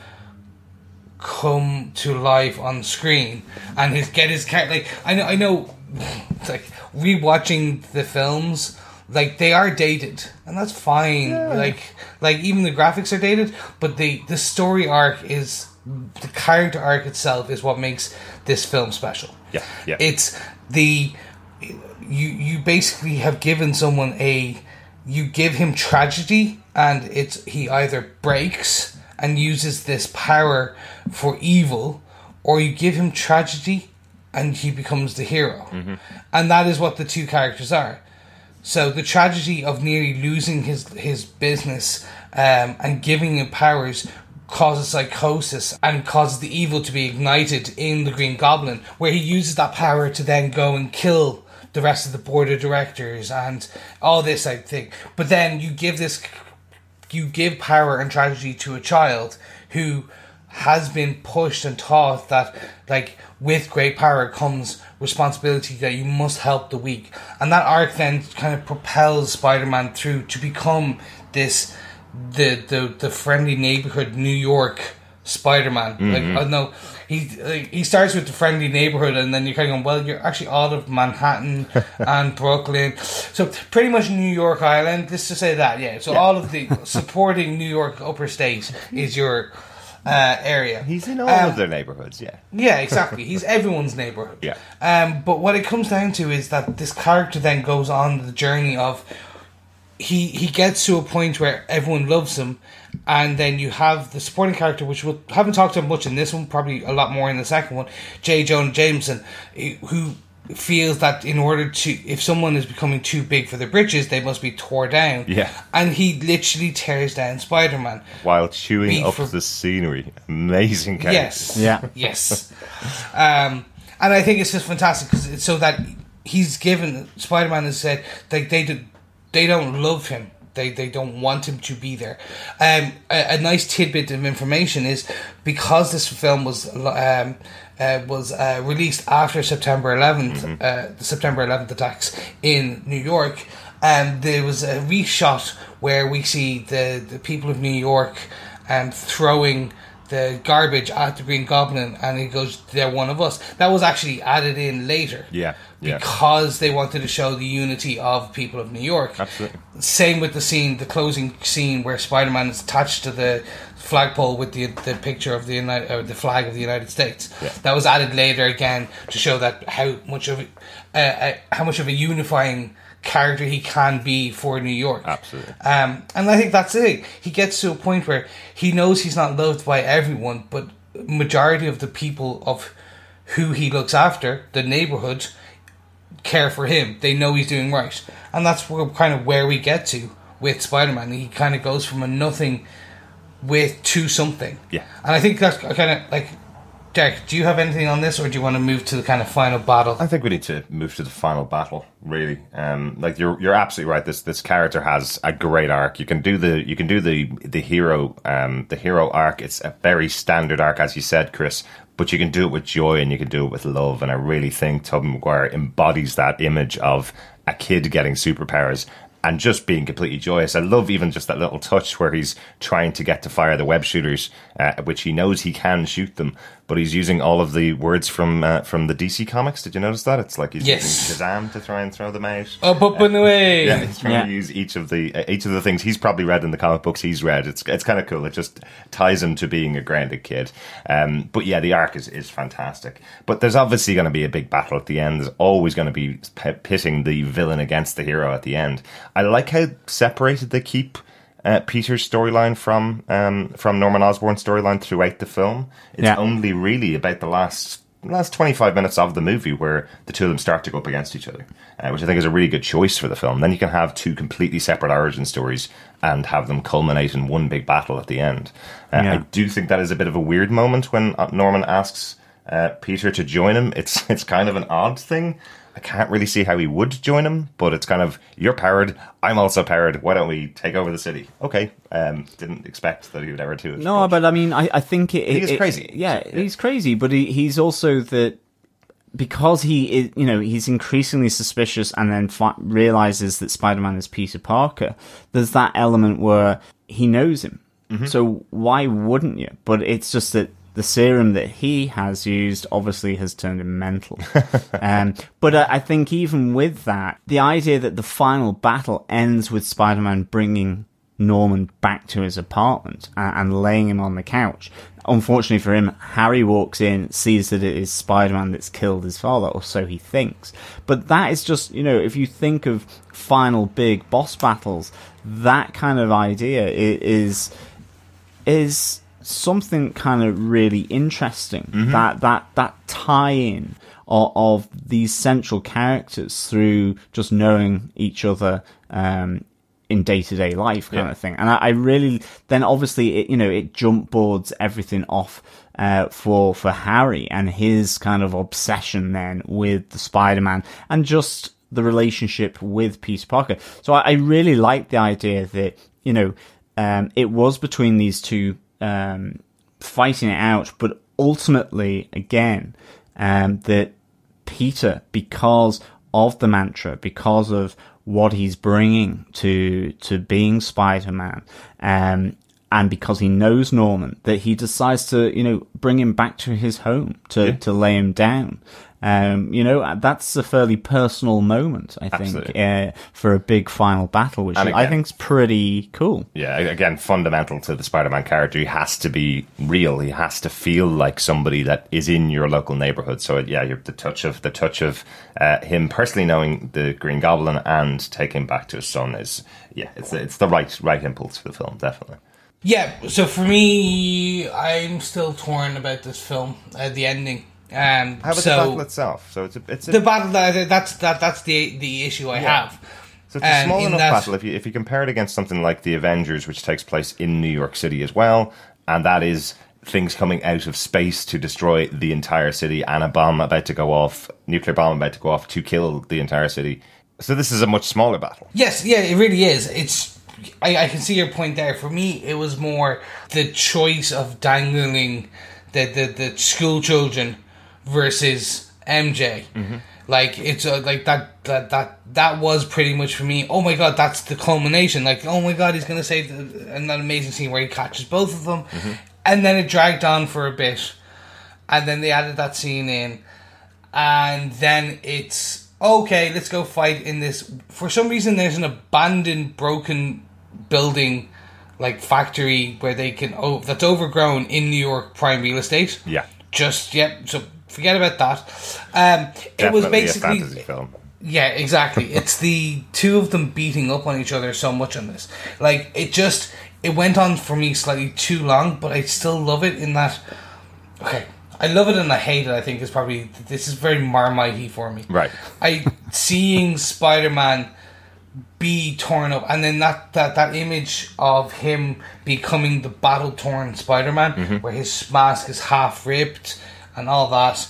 [SPEAKER 1] come to life on screen. And his get his character like I know I know like rewatching the films like they are dated and that's fine. Like like even the graphics are dated but the the story arc is the character arc itself is what makes this film special.
[SPEAKER 2] Yeah, yeah.
[SPEAKER 1] it's the you you basically have given someone a you give him tragedy and it's he either breaks and uses this power for evil or you give him tragedy and he becomes the hero. And that is what the two characters are. So the tragedy of nearly losing his his business um, and giving him powers causes psychosis and causes the evil to be ignited in the Green Goblin, where he uses that power to then go and kill the rest of the board of directors and all this of thing. But then you give this, you give power and tragedy to a child who has been pushed and taught that like with great power comes responsibility that you must help the weak and that arc then kind of propels spider-man through to become this the the, the friendly neighborhood new york spider-man like i know he like, he starts with the friendly neighborhood and then you're kind of going well you're actually all of manhattan and brooklyn so pretty much new york island let's just say that yeah so all of the supporting new york upper state is your uh, area
[SPEAKER 2] He's in all
[SPEAKER 1] Um,
[SPEAKER 2] of their neighborhoods, yeah.
[SPEAKER 1] yeah, exactly. He's everyone's neighborhood.
[SPEAKER 2] Yeah.
[SPEAKER 1] Um, but what it comes down to is that this character then goes on the journey of he he gets to a point where everyone loves him, and then you have the supporting character, which we haven't talked about much in this one, probably a lot more in the second one. J. Jonah Jameson, eh, who feels that in order to if someone is becoming too big for their britches, they must be tore down.
[SPEAKER 2] Yeah.
[SPEAKER 1] and he literally tears down Spider Man.
[SPEAKER 2] While chewing
[SPEAKER 1] Be
[SPEAKER 2] up
[SPEAKER 1] for-
[SPEAKER 2] the scenery. Amazing character.
[SPEAKER 1] Yes.
[SPEAKER 3] Yeah.
[SPEAKER 1] Yes. um, and I think it's just fantastic because it's so that he's given Spider Man has said like they do, they don't love him. They they don't want him to be there. Um, a, a nice tidbit of information is because this film was um, uh, was uh, released after September 11th, uh, the September 11th attacks in New York. Um, there was a reshot where we see the, the people of New York um, throwing the garbage at the Green Goblin, and he goes, "They're one of us." That was actually added in later,
[SPEAKER 2] Yeah, yeah.
[SPEAKER 1] because they wanted to show the unity of people of New York.
[SPEAKER 2] Absolutely.
[SPEAKER 1] Same with the scene, the closing scene where Spider-Man is attached to the flagpole with the the picture of the United, or the flag of the United States.
[SPEAKER 2] Yeah.
[SPEAKER 1] That was added later again to show that how much of uh, uh, how much of a unifying character he can be for New York.
[SPEAKER 2] Absolutely.
[SPEAKER 1] Um, and I think that's it. He gets to a point where he knows he's not loved by everyone, but majority of the people of who he looks after, the neighborhoods, care for him. They know he's doing right, and that's where, kind of where we get to with Spider-Man. He kind of goes from a nothing with to something.
[SPEAKER 2] Yeah.
[SPEAKER 1] and I think that's kind of like. Derek, do you have anything on this, or do you want to move to the kind of final battle?
[SPEAKER 2] I think we need to move to the final battle. Really, um, like you're you're absolutely right. This this character has a great arc. You can do the you can do the the hero um, the hero arc. It's a very standard arc, as you said, Chris. But you can do it with joy and you can do it with love. And I really think Tobey Maguire embodies that image of a kid getting superpowers and just being completely joyous. I love even just that little touch where he's trying to get to fire the web shooters, uh, which he knows he can shoot them, but he's using all of the words from uh, from the DC comics. Did you notice that? It's like he's
[SPEAKER 1] Yes.
[SPEAKER 2] using Shazam to try and throw them out.
[SPEAKER 1] Up, up, and away.
[SPEAKER 2] Yeah, he's trying
[SPEAKER 3] Yeah.
[SPEAKER 2] to use each of the uh, each of the things he's probably read in the comic books he's read. It's it's kind of cool. It just ties him to being a grounded kid. Um, but yeah, the arc is, is fantastic. But there's obviously going to be a big battle at the end. There's always going to be p- pitting the villain against the hero at the end. I like how separated they keep. Uh, Peter's storyline from um, from Norman Osborn's storyline throughout the film. It's
[SPEAKER 3] Yeah.
[SPEAKER 2] only really about the last last 25 minutes of the movie where the two of them start to go up against each other, uh, which I think is a really good choice for the film. Then you can have two completely separate origin stories and have them culminate in one big battle at the end. Uh,
[SPEAKER 3] Yeah.
[SPEAKER 2] I do think that is a bit of a weird moment when uh, Norman asks uh, Peter to join him. It's it's kind of an odd thing. I can't really see how he would join him, but it's kind of you're powered, I'm also powered. Why don't we take over the city? Okay, um, didn't expect that he would ever do it.
[SPEAKER 3] No, but I mean, I, I think it,
[SPEAKER 2] He is
[SPEAKER 3] it-
[SPEAKER 2] crazy.
[SPEAKER 3] Yeah, he's crazy, but he, he's also that because he is, you know, he's increasingly suspicious, and then fi- realizes that Spider-Man is Peter Parker. There's that element where he knows him,
[SPEAKER 2] Mm-hmm.
[SPEAKER 3] so why wouldn't you? But it's just that the serum that he has used obviously has turned him mental. um, but uh, I think even with that, the idea that the final battle ends with Spider-Man bringing Norman back to his apartment and, and laying him on the couch. Unfortunately for him, Harry walks in, sees that it is Spider-Man that's killed his father, or so he thinks. But that is just, you know, if you think of final big boss battles, that kind of idea is is something kind of really interesting. That that that tie-in of, of these central characters through just knowing each other um, in day to day life kind
[SPEAKER 2] Yeah.
[SPEAKER 3] of thing. And I, I really then obviously it, you know it jump boards everything off uh, for for Harry and his kind of obsession then with the Spider Man and just the relationship with Peter Parker. So I, I really like the idea that you know um, it was between these two um, fighting it out, but ultimately again um, that Peter because of the mantra, because of what he's bringing to to being Spider-Man, um, and because he knows Norman, that he decides to you know bring him back to his home to to lay him down. Um, you know that's a fairly personal moment, I think, uh, for a big final battle, which
[SPEAKER 2] And
[SPEAKER 3] I
[SPEAKER 2] think
[SPEAKER 3] is pretty cool.
[SPEAKER 2] Yeah, again, fundamental to the Spider-Man character. He has to be real. He has to feel like somebody that is in your local neighborhood. So yeah, you're, the touch of the touch of uh, him personally knowing the Green Goblin and taking back to his son is yeah, it's it's the right right impulse for the film, definitely.
[SPEAKER 1] Yeah, so for me, I'm still torn about this film, uh, the ending. Um,
[SPEAKER 2] How about
[SPEAKER 1] so
[SPEAKER 2] the battle itself? So it's a it's a,
[SPEAKER 1] the battle that, that's that that's the the issue I
[SPEAKER 2] Yeah.
[SPEAKER 1] have.
[SPEAKER 2] So it's a
[SPEAKER 1] Um,
[SPEAKER 2] small
[SPEAKER 1] in
[SPEAKER 2] enough
[SPEAKER 1] that-
[SPEAKER 2] battle. If you if you compare it against something like the Avengers, which takes place in New York City as well, and that is things coming out of space to destroy the entire city, and a bomb about to go off, nuclear bomb about to go off to kill the entire city. So this is a much smaller battle.
[SPEAKER 1] Yes, yeah, it really is. It's I, I can see your point there. For me, it was more the choice of dangling the the, the school children versus MJ. Like it's uh, like that that that that was pretty much for me. Oh my god, that's the culmination. Like oh my god, he's gonna save the, and that amazing scene where he catches both of them, and then it dragged on for a bit, and then they added that scene in, and then it's okay. Let's go fight in this. For some reason, there's an abandoned, broken building, like factory where they can oh that's overgrown in New York prime real estate.
[SPEAKER 2] Yeah,
[SPEAKER 1] Just yep. So forget about that. Um, it was basically
[SPEAKER 2] a fantasy film.
[SPEAKER 1] yeah, exactly. it's the two of them beating up on each other so much on this. Like it just it went on for me slightly too long, but I still love it in that. Okay, I love it and I hate it. I think is probably this is very marmitey for me.
[SPEAKER 2] Right.
[SPEAKER 1] I seeing Spider Man be torn up, and then that that that image of him becoming the battle torn Spider Man, where his mask is half ripped and all that,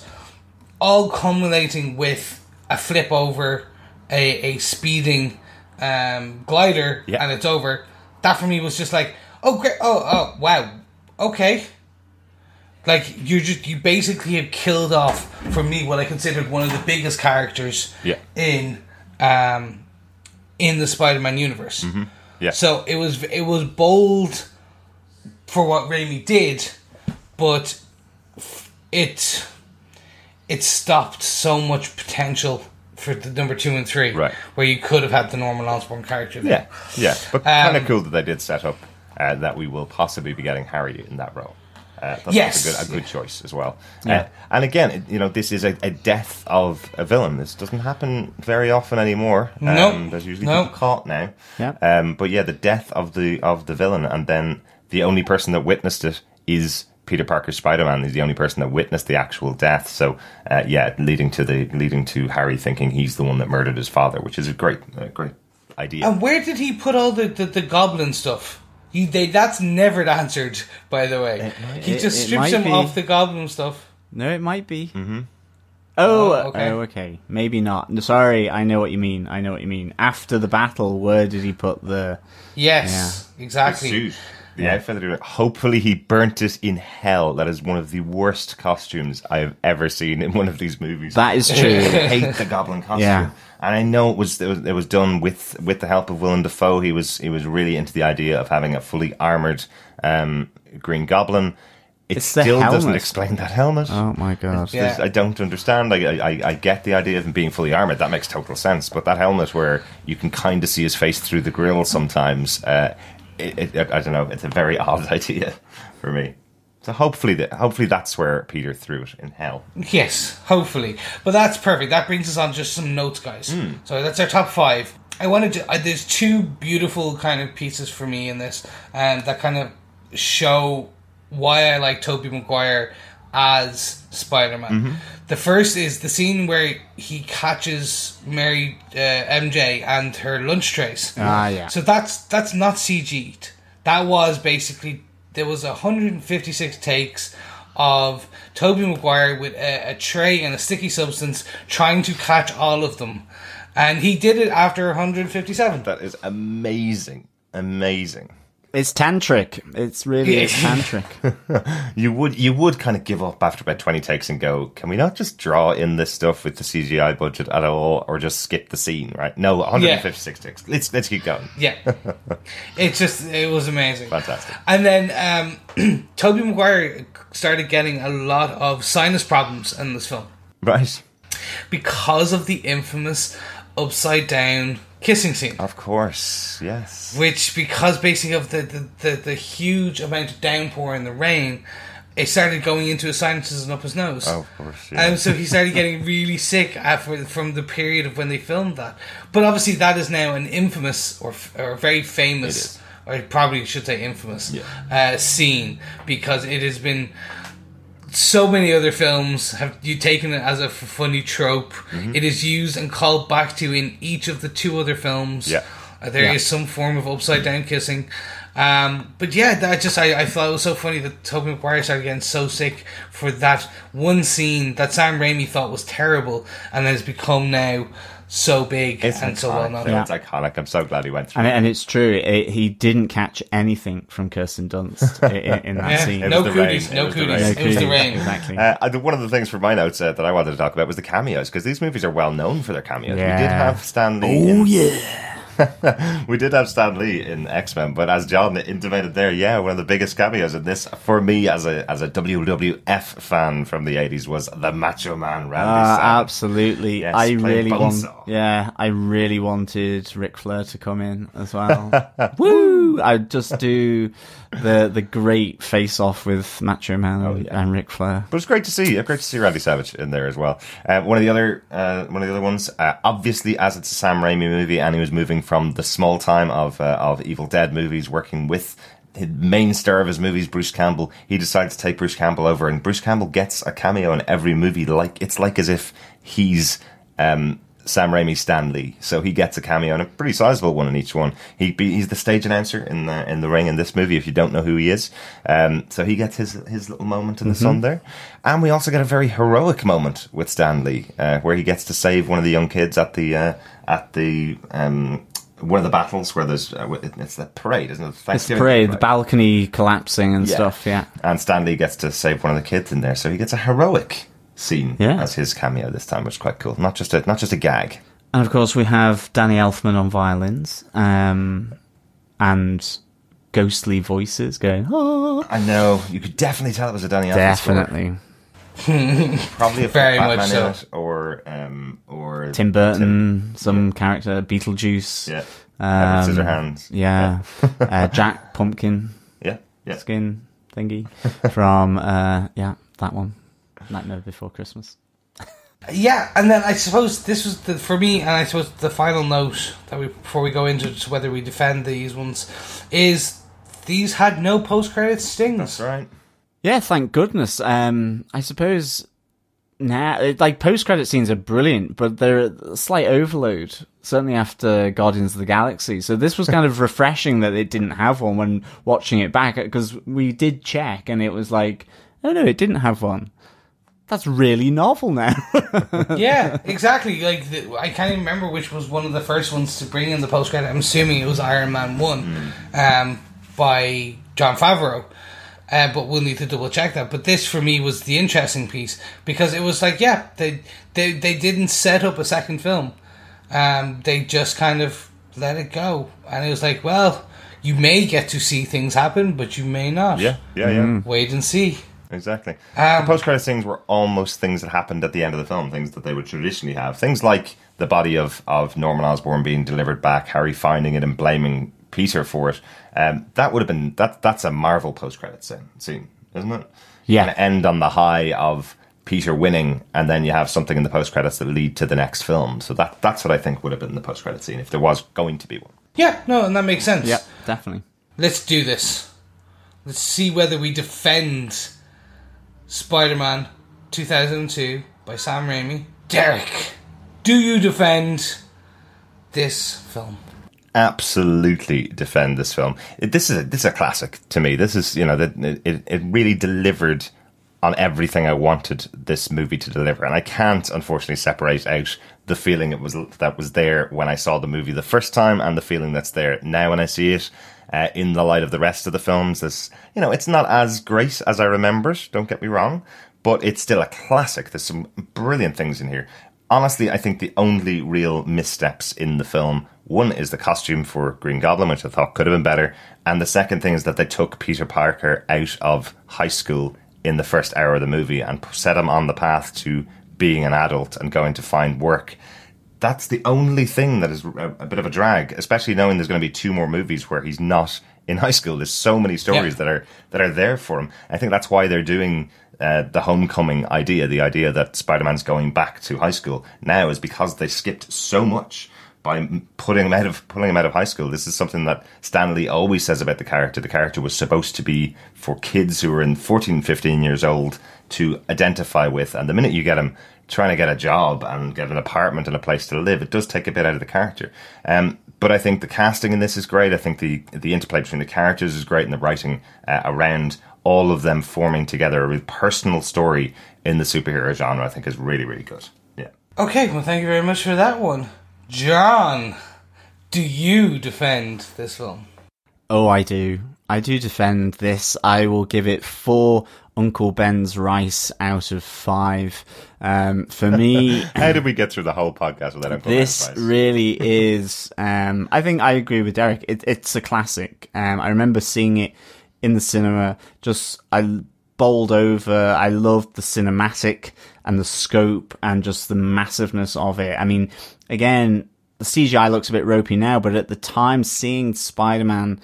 [SPEAKER 1] all culminating with a flip over, a a speeding um, glider,
[SPEAKER 2] Yeah.
[SPEAKER 1] and it's over. That for me was just like, oh great, oh oh wow, okay. Like you just you basically have killed off for me what I considered one of the biggest characters
[SPEAKER 2] Yeah.
[SPEAKER 1] in um in the Spider-Man universe.
[SPEAKER 2] Yeah.
[SPEAKER 1] So it was it was bold for what Raimi did, but it it stopped so much potential for the number two and three,
[SPEAKER 2] Right.
[SPEAKER 1] Where you could have had the Norman Osborn character. There.
[SPEAKER 2] Yeah, yeah, but kind of
[SPEAKER 1] Um,
[SPEAKER 2] cool that they did set up uh, that we will possibly be getting Harry in that role. Uh, that's
[SPEAKER 1] Yes.
[SPEAKER 2] a good, a good choice as well.
[SPEAKER 3] Yeah.
[SPEAKER 2] Uh, and again, it, you know, this is a, a death of a villain. This doesn't happen very often anymore.
[SPEAKER 1] Nope.
[SPEAKER 2] Um, there's usually
[SPEAKER 1] Nope.
[SPEAKER 2] people caught now.
[SPEAKER 3] Yeah.
[SPEAKER 2] Um, but yeah, the death of the of the villain, and then the only person that witnessed it is Peter Parker's Spider Man. He's the only person that witnessed the actual death. So uh, yeah, leading to the leading to Harry thinking he's the one that murdered his father, which is a great, a great idea.
[SPEAKER 1] And where did he put all the the, the goblin stuff? He they that's never answered. By the way, he
[SPEAKER 3] it-
[SPEAKER 1] just strips him
[SPEAKER 3] be.
[SPEAKER 1] off the goblin stuff.
[SPEAKER 3] No, it might be. Mm-hmm. Oh,
[SPEAKER 1] Oh,
[SPEAKER 3] okay.
[SPEAKER 1] okay.
[SPEAKER 3] oh, okay. Maybe not. No, Sorry, I know what you mean. I know what you mean. After the battle, where did he put the?
[SPEAKER 1] Yes, exactly.
[SPEAKER 2] Suit. The outfit that he- Hopefully, he burnt it in hell. That is one of the worst costumes I have ever seen in one of these movies.
[SPEAKER 3] That is
[SPEAKER 2] I
[SPEAKER 3] true.
[SPEAKER 2] hate the goblin costume.
[SPEAKER 3] Yeah.
[SPEAKER 2] And I know it was, it was it was done with with the help of Willem Dafoe. He was he was really into the idea of having a fully armored um, Green Goblin. It
[SPEAKER 3] It's the
[SPEAKER 2] still doesn't explain that helmet.
[SPEAKER 3] oh my god.
[SPEAKER 1] Yeah.
[SPEAKER 2] I don't understand. I, I, I get the idea of him being fully armored. That makes total sense. But that helmet, where you can kind of see his face through the grill sometimes, uh, it, it, I don't know. It's a very odd idea for me. So hopefully, that hopefully that's where Peter threw it in hell.
[SPEAKER 1] Yes, hopefully. But that's perfect. That brings us on just some notes, guys.
[SPEAKER 2] Hmm.
[SPEAKER 1] So that's our top five. I wanted to. There's two beautiful kind of pieces for me in this, and that kind of show why I like Tobey Maguire as Spider Man.
[SPEAKER 2] Mm-hmm.
[SPEAKER 1] The first is the scene where he catches Mary uh, MJ and her lunch trays.
[SPEAKER 3] Ah, yeah.
[SPEAKER 1] So that's that's not CG'd. That was basically there was 156 takes of Tobey Maguire with a, a tray and a sticky substance trying to catch all of them, and he did it after 157.
[SPEAKER 2] That is amazing. Amazing.
[SPEAKER 3] It's tantric. It's really is tantric.
[SPEAKER 2] You would you would kind of give up after about twenty takes and go, can we not just draw in this stuff with the CGI budget at all, or just skip the scene? Right? No, one hundred and fifty six takes. Let's let's keep going.
[SPEAKER 1] Yeah, it just it was amazing.
[SPEAKER 2] Fantastic.
[SPEAKER 1] And then um, Tobey Maguire started getting a lot of sinus problems in this film
[SPEAKER 2] Right.
[SPEAKER 1] because of the infamous upside down kissing scene.
[SPEAKER 2] Of course. Yes.
[SPEAKER 1] which because basically of the, the, the, the huge amount of downpour and the rain it started going into his sinuses and up his nose
[SPEAKER 2] Oh, of course. Yeah.
[SPEAKER 1] and so he started getting really sick after from the period of when they filmed that but obviously that is now an infamous or, or very famous or probably should say infamous uh, scene because it has been so many other films have you taken it as a f- funny trope.
[SPEAKER 2] Mm-hmm.
[SPEAKER 1] It is used and called back to in each of the two other films.
[SPEAKER 2] Yeah.
[SPEAKER 1] Uh, there is
[SPEAKER 3] Yeah.
[SPEAKER 1] some form of upside down kissing. Um, but yeah, that just I, I thought it was so funny that Tobey Maguire started getting so sick for that one scene that Sam Raimi thought was terrible and has become now so big
[SPEAKER 2] it's
[SPEAKER 1] and so well known.
[SPEAKER 2] It's iconic. I'm so glad he went through.
[SPEAKER 3] And, and it's true. It, he didn't catch anything from Kirsten Dunst in, in that
[SPEAKER 1] Yeah,
[SPEAKER 3] scene.
[SPEAKER 1] No
[SPEAKER 2] was the rain.
[SPEAKER 1] cooties, no
[SPEAKER 2] was the
[SPEAKER 1] cooties. It was the rain.
[SPEAKER 3] Exactly.
[SPEAKER 2] Uh, one of the things for my notes uh, that I wanted to talk about was the cameos because these movies are well known for their cameos. We did have Stan Lee. Oh in- we did have Stan Lee in X Men, but as John intimated there, yeah, one of the biggest cameos in this for me as a as a WWF fan from the eighties was the Macho Man Randy
[SPEAKER 3] Uh, absolutely.
[SPEAKER 2] Yes,
[SPEAKER 3] I really want. Yeah, I really wanted Ric Flair to come in as well. Woo! I'd just do the the great face off with Macho Man
[SPEAKER 2] Oh,
[SPEAKER 3] and Ric Flair.
[SPEAKER 2] But it's great to see. Great to see Randy Savage in there as well. Uh, one of the other, uh, one of the other ones. Uh, obviously, as it's a Sam Raimi movie, and he was moving from the small time of uh, of Evil Dead movies, working with the main star of his movies, Bruce Campbell. He decided to take Bruce Campbell over, and Bruce Campbell gets a cameo in every movie. Like it's like as if he's. Um, Sam Raimi Stan Lee, so he gets a cameo and a pretty sizable one in each one. He be, he's the stage announcer in the in the ring in this movie. If you don't know who he is, um, so he gets his his little moment in the sun there, and we also get a very heroic moment with Stan Lee, uh, where he gets to save one of the young kids at the uh, at the um, one of the battles where there's uh, it's the parade, isn't it?
[SPEAKER 3] It's the parade, the balcony collapsing and
[SPEAKER 2] Yeah.
[SPEAKER 3] stuff. Yeah.
[SPEAKER 2] And Stan Lee gets to save one of the kids in there, so he gets a heroic scene
[SPEAKER 3] Yeah.
[SPEAKER 2] as his cameo this time, which is quite cool. Not just a not just a gag.
[SPEAKER 3] And of course, we have Danny Elfman on violins, um, and ghostly voices going. Oh,
[SPEAKER 2] I know you could definitely tell it was a Danny Elfman score.
[SPEAKER 3] definitely.
[SPEAKER 2] probably a
[SPEAKER 1] Very
[SPEAKER 2] Batman
[SPEAKER 1] much
[SPEAKER 2] in
[SPEAKER 1] so.
[SPEAKER 2] it, or um, or
[SPEAKER 3] Tim Burton, some character, Beetlejuice.
[SPEAKER 2] yeah,
[SPEAKER 3] Um,
[SPEAKER 2] Edward Scissorhands,
[SPEAKER 3] Yeah. uh, Jack Pumpkin
[SPEAKER 2] yeah, yeah.
[SPEAKER 3] skin thingy from, uh, yeah, that one. Nightmare Before Christmas.
[SPEAKER 1] Yeah, and then I suppose this was the, for me, and I suppose the final note that we before we go into whether we defend these ones is these had no post credit stings.
[SPEAKER 2] That's right.
[SPEAKER 3] Yeah, thank goodness. Um, I suppose now, it- like post credit scenes are brilliant, but they're a slight overload. Certainly after Guardians of the Galaxy, so this was kind of refreshing that it didn't have one when watching it back because we did check and it was like, oh no, it didn't have one. That's really novel now.
[SPEAKER 1] yeah, exactly. Like the, I can't even remember which was one of the first ones to bring in the post credit. I'm assuming it was Iron Man One, um, by Jon Favreau. Uh, but we'll need to double check that. But this for me was the interesting piece because it was like, yeah, they they they didn't set up a second film. Um, they just kind of let it go, and it was like, well, you may get to see things happen, but you may not.
[SPEAKER 2] Yeah, yeah, yeah.
[SPEAKER 1] Wait and see.
[SPEAKER 2] Exactly.
[SPEAKER 1] Um,
[SPEAKER 2] the post credit scenes were almost things that happened at the end of the film, things that they would traditionally have. Things like the body of, of Norman Osborn being delivered back, Harry finding it and blaming Peter for it. Um, that would have been that. That's a Marvel post credit scene, scene, isn't it?
[SPEAKER 3] Yeah.
[SPEAKER 2] Kinda end on the high of Peter winning, and then you have something in the post credits that lead to the next film. So that that's what I think would have been the post credit scene if there was going to be one.
[SPEAKER 1] Yeah, no, and that makes sense.
[SPEAKER 3] Yeah, definitely.
[SPEAKER 1] Let's do this. Let's see whether we defend Spider Man 2002 by Sam Raimi. Derek, do you defend this film?
[SPEAKER 2] absolutely defend this film. This is a, this is a classic to me. This is you know that it, it really delivered on everything I wanted this movie to deliver, and I can't unfortunately separate out the feeling it was that was there when I saw the movie the first time and the feeling that's there now when I see it. Uh, in the light of the rest of the films, this you know it's not as great as I remember it. Don't get me wrong, but it's still a classic. There's some brilliant things in here honestly, I think the only real missteps in the film one is the costume for Green Goblin, which I thought could have been better, and the second thing is that they took Peter Parker out of high school in the first hour of the movie and set him on the path to being an adult and going to find work. That's the only thing that is a, a bit of a drag, especially knowing there's going to be two more movies where he's not in high school. There's so many stories yeah. that are that are there for him. I think that's why they're doing uh, the homecoming idea, the idea that Spider Man's going back to high school now, is because they skipped so much by putting him out of pulling him out of high school. This is something that Stan Lee always says about the character. The character was supposed to be for kids who were in 14, 15 years old to identify with. And the minute you get him trying to get a job and get an apartment and a place to live, it does take a bit out of the character. Um, but I think the casting in this is great. I think the the interplay between the characters is great, and the writing uh, around all of them forming together a real personal story in the superhero genre, I think, is really, really good. Yeah.
[SPEAKER 1] Okay, well, thank you very much for that one. John, do you defend this film?
[SPEAKER 3] Oh, I do. I do defend this. I will give it four Uncle Ben's rice out of five. Um, for me,
[SPEAKER 2] how did we get through the whole podcast without Uncle
[SPEAKER 3] this
[SPEAKER 2] Ben's rice?
[SPEAKER 3] really is. Um, I think I agree with Derek. It, it's a classic. Um, I remember seeing it in the cinema. Just I bowled over. I loved the cinematic and the scope and just the massiveness of it. I mean, again, the CGI looks a bit ropey now, but at the time, seeing Spider-Man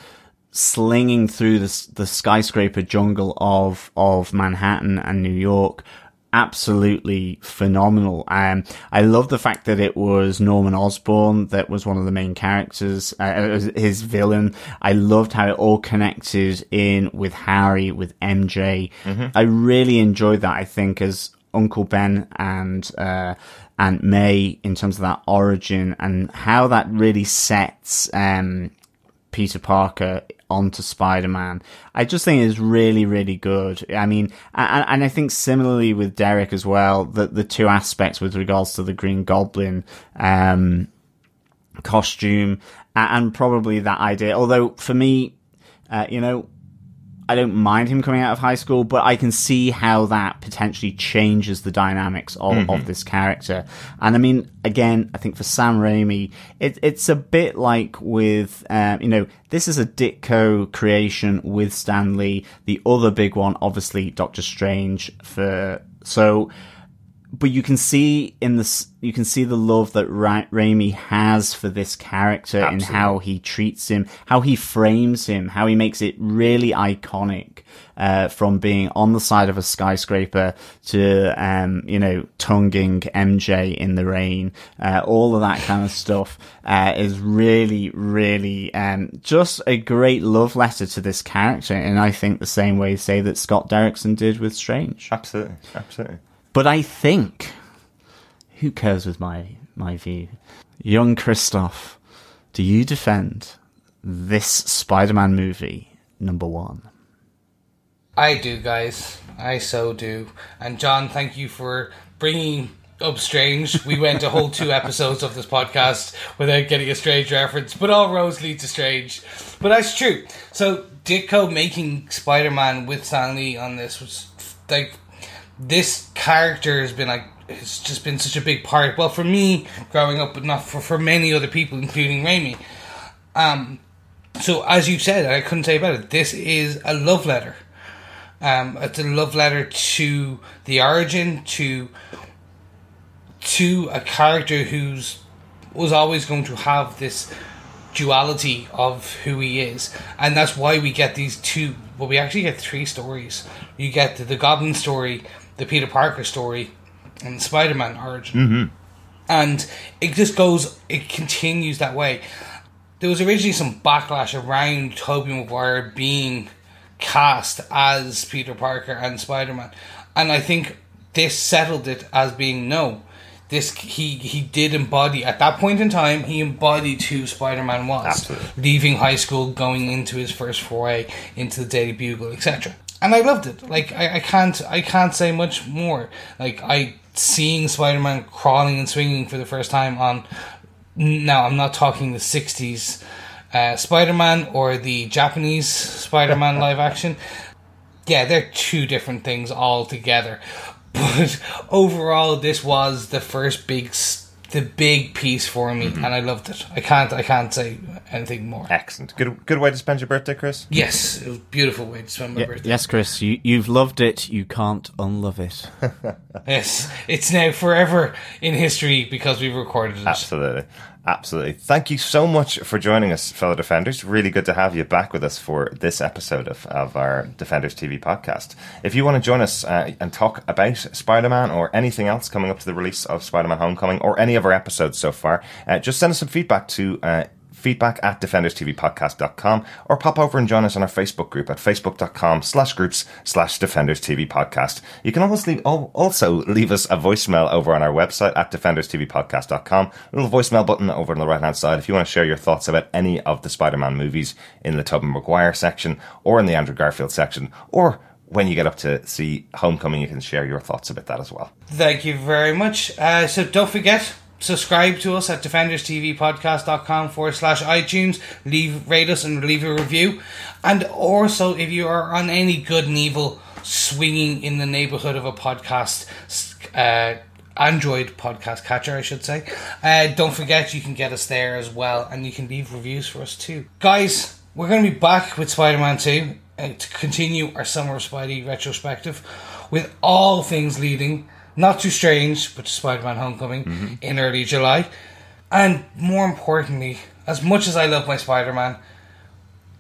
[SPEAKER 3] slinging through the, the skyscraper jungle of of Manhattan and New York absolutely phenomenal. Um, I love the fact that it was Norman Osborn that was one of the main characters, uh, his villain. I loved how it all connected in with Harry, with MJ. Mm-hmm. I really enjoyed that. I think as Uncle Ben and uh, Aunt May in terms of that origin and how that really sets um, Peter Parker onto Spider-Man. I just think is really, really good. I mean, and, and, I think similarly with Derek as well, that the two aspects with regards to the Green Goblin, um, costume and probably that idea. Although for me, uh, you know, I don't mind him coming out of high school, but I can see how that potentially changes the dynamics of, mm-hmm. of this character. And I mean, again, I think for Sam Raimi, it, it's a bit like with, um, you know, this is a Ditko creation with Stan Lee. The other big one, obviously, Doctor Strange for, so, but you can see in this, you can see the love that Ra- Raimi has for this character Absolutely. and how he treats him, how he frames him, how he makes it really iconic. Uh, from being on the side of a skyscraper to, um, you know, tonguing MJ in the rain, uh, all of that kind of stuff, uh, is really, really, um, just a great love letter to this character. And I think the same way, say, that Scott Derrickson did with Strange.
[SPEAKER 2] Absolutely. Absolutely.
[SPEAKER 3] But I think, who cares with my, my view? Young Christoph, do you defend this Spider Man movie, number one?
[SPEAKER 1] I do, guys. I so do. And John, thank you for bringing up Strange. We went a whole two episodes of this podcast without getting a Strange reference, but all roads lead to Strange. But that's true. So Ditko making Spider Man with Stan Lee on this was like this character has been like it's just been such a big part. Well, for me growing up, but not for for many other people, including Raimi. Um, so as you said, I couldn't say about it. This is a love letter. Um, it's a love letter to the origin to to a character who's was always going to have this duality of who he is, and that's why we get these two. Well, we actually get three stories. You get the, the Goblin story, the Peter Parker story and Spider Man origin.
[SPEAKER 2] Mm-hmm.
[SPEAKER 1] And it just goes, it continues that way. There was originally some backlash around Tobey Maguire being cast as Peter Parker and Spider Man, and I think this settled it as being no. This he he did embody at that point in time. He embodied who Spider Man was,
[SPEAKER 2] Absolutely.
[SPEAKER 1] leaving high school, going into his first foray into the Daily Bugle, etc. And I loved it. Like I, I can't I can't say much more. Like I seeing Spider Man crawling and swinging for the first time on. Now I'm not talking the '60s uh, Spider Man or the Japanese Spider Man live action. Yeah, they're two different things altogether. But overall, this was the first big, s- the big piece for me, mm-hmm. and I loved it. I can't, I can't say anything more.
[SPEAKER 2] Excellent. Good, good way to spend your birthday, Chris.
[SPEAKER 1] Yes, it was a beautiful way to spend my
[SPEAKER 3] Y-
[SPEAKER 1] birthday.
[SPEAKER 3] yes, Chris, you, you've loved it. You can't unlove it.
[SPEAKER 1] Yes, it's now forever in history because we've recorded it.
[SPEAKER 2] Absolutely. Absolutely. Thank you so much for joining us, fellow Defenders. Really good to have you back with us for this episode of, of our Defenders TV podcast. If you want to join us uh, and talk about Spider Man or anything else coming up to the release of Spider Man Homecoming or any of our episodes so far, uh, just send us some feedback to. Uh, feedback at defenderstvpodcast.com or pop over and join us on our Facebook group at facebook.com slash groups slash defenders TV podcast. You can always leave, also leave us a voicemail over on our website at defenderstvpodcast.com. A little voicemail button over on the right hand side if you want to share your thoughts about any of the Spider-Man movies in the Tobey Maguire section or in the Andrew Garfield section or when you get up to see Homecoming, you can share your thoughts about that as well.
[SPEAKER 1] Thank you very much. Uh, so don't forget, subscribe to us at defenderstvpodcast.com forward slash iTunes. Leave, rate us and leave a review. And also, if you are on any good and evil swinging in the neighborhood of a podcast, uh, Android podcast catcher, I should say. Uh, don't forget, you can get us there as well, and you can leave reviews for us too. Guys, we're going to be back with Spider Man 2 uh, to continue our Summer of Spidey retrospective with all things leading, not too strange, but Spider Man Homecoming mm-hmm. in early July. And more importantly, as much as I love my Spider Man,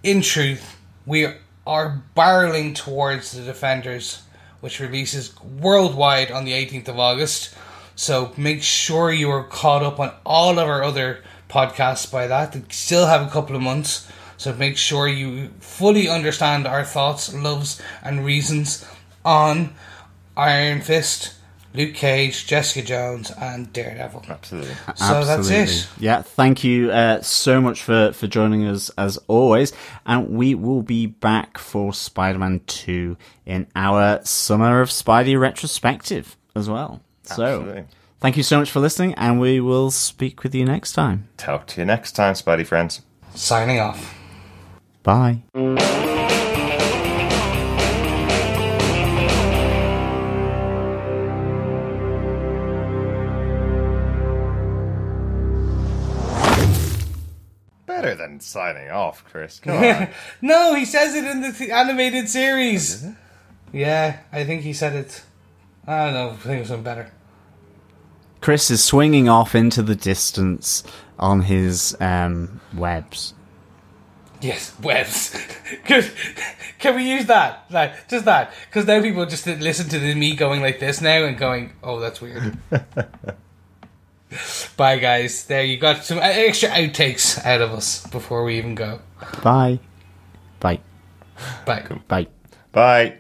[SPEAKER 1] in truth, we are barreling towards the Defenders, which releases worldwide on the 18th of August. So make sure you are caught up on all of our other podcasts by that. They still have a couple of months. So make sure you fully understand our thoughts, loves, and reasons on Iron Fist, Luke Cage, Jessica Jones, and Daredevil.
[SPEAKER 2] Absolutely.
[SPEAKER 1] So that's it.
[SPEAKER 3] Yeah, thank you uh, so much for, for joining us as always. And we will be back for Spider Man 2 in our Summer of Spidey retrospective as well.
[SPEAKER 2] Absolutely.
[SPEAKER 3] So, thank you so much for listening, and we will speak with you next time.
[SPEAKER 2] Talk to you next time, Spidey friends.
[SPEAKER 1] Signing off.
[SPEAKER 3] Bye.
[SPEAKER 2] Better signing off, Chris. Come on.
[SPEAKER 1] No, he says it in the th- animated series. Yeah, I think he said it. I don't know. I think it was something better.
[SPEAKER 3] Chris is swinging off into the distance on his um, webs.
[SPEAKER 1] Yes, webs. Good. Can we use that? Like just that, because now people just listen to the, me going like this now and going, "Oh, that's weird." Bye, guys. There you got some extra outtakes out of us before we even go.
[SPEAKER 3] Bye. Bye.
[SPEAKER 1] Bye.
[SPEAKER 3] Bye.
[SPEAKER 2] Bye.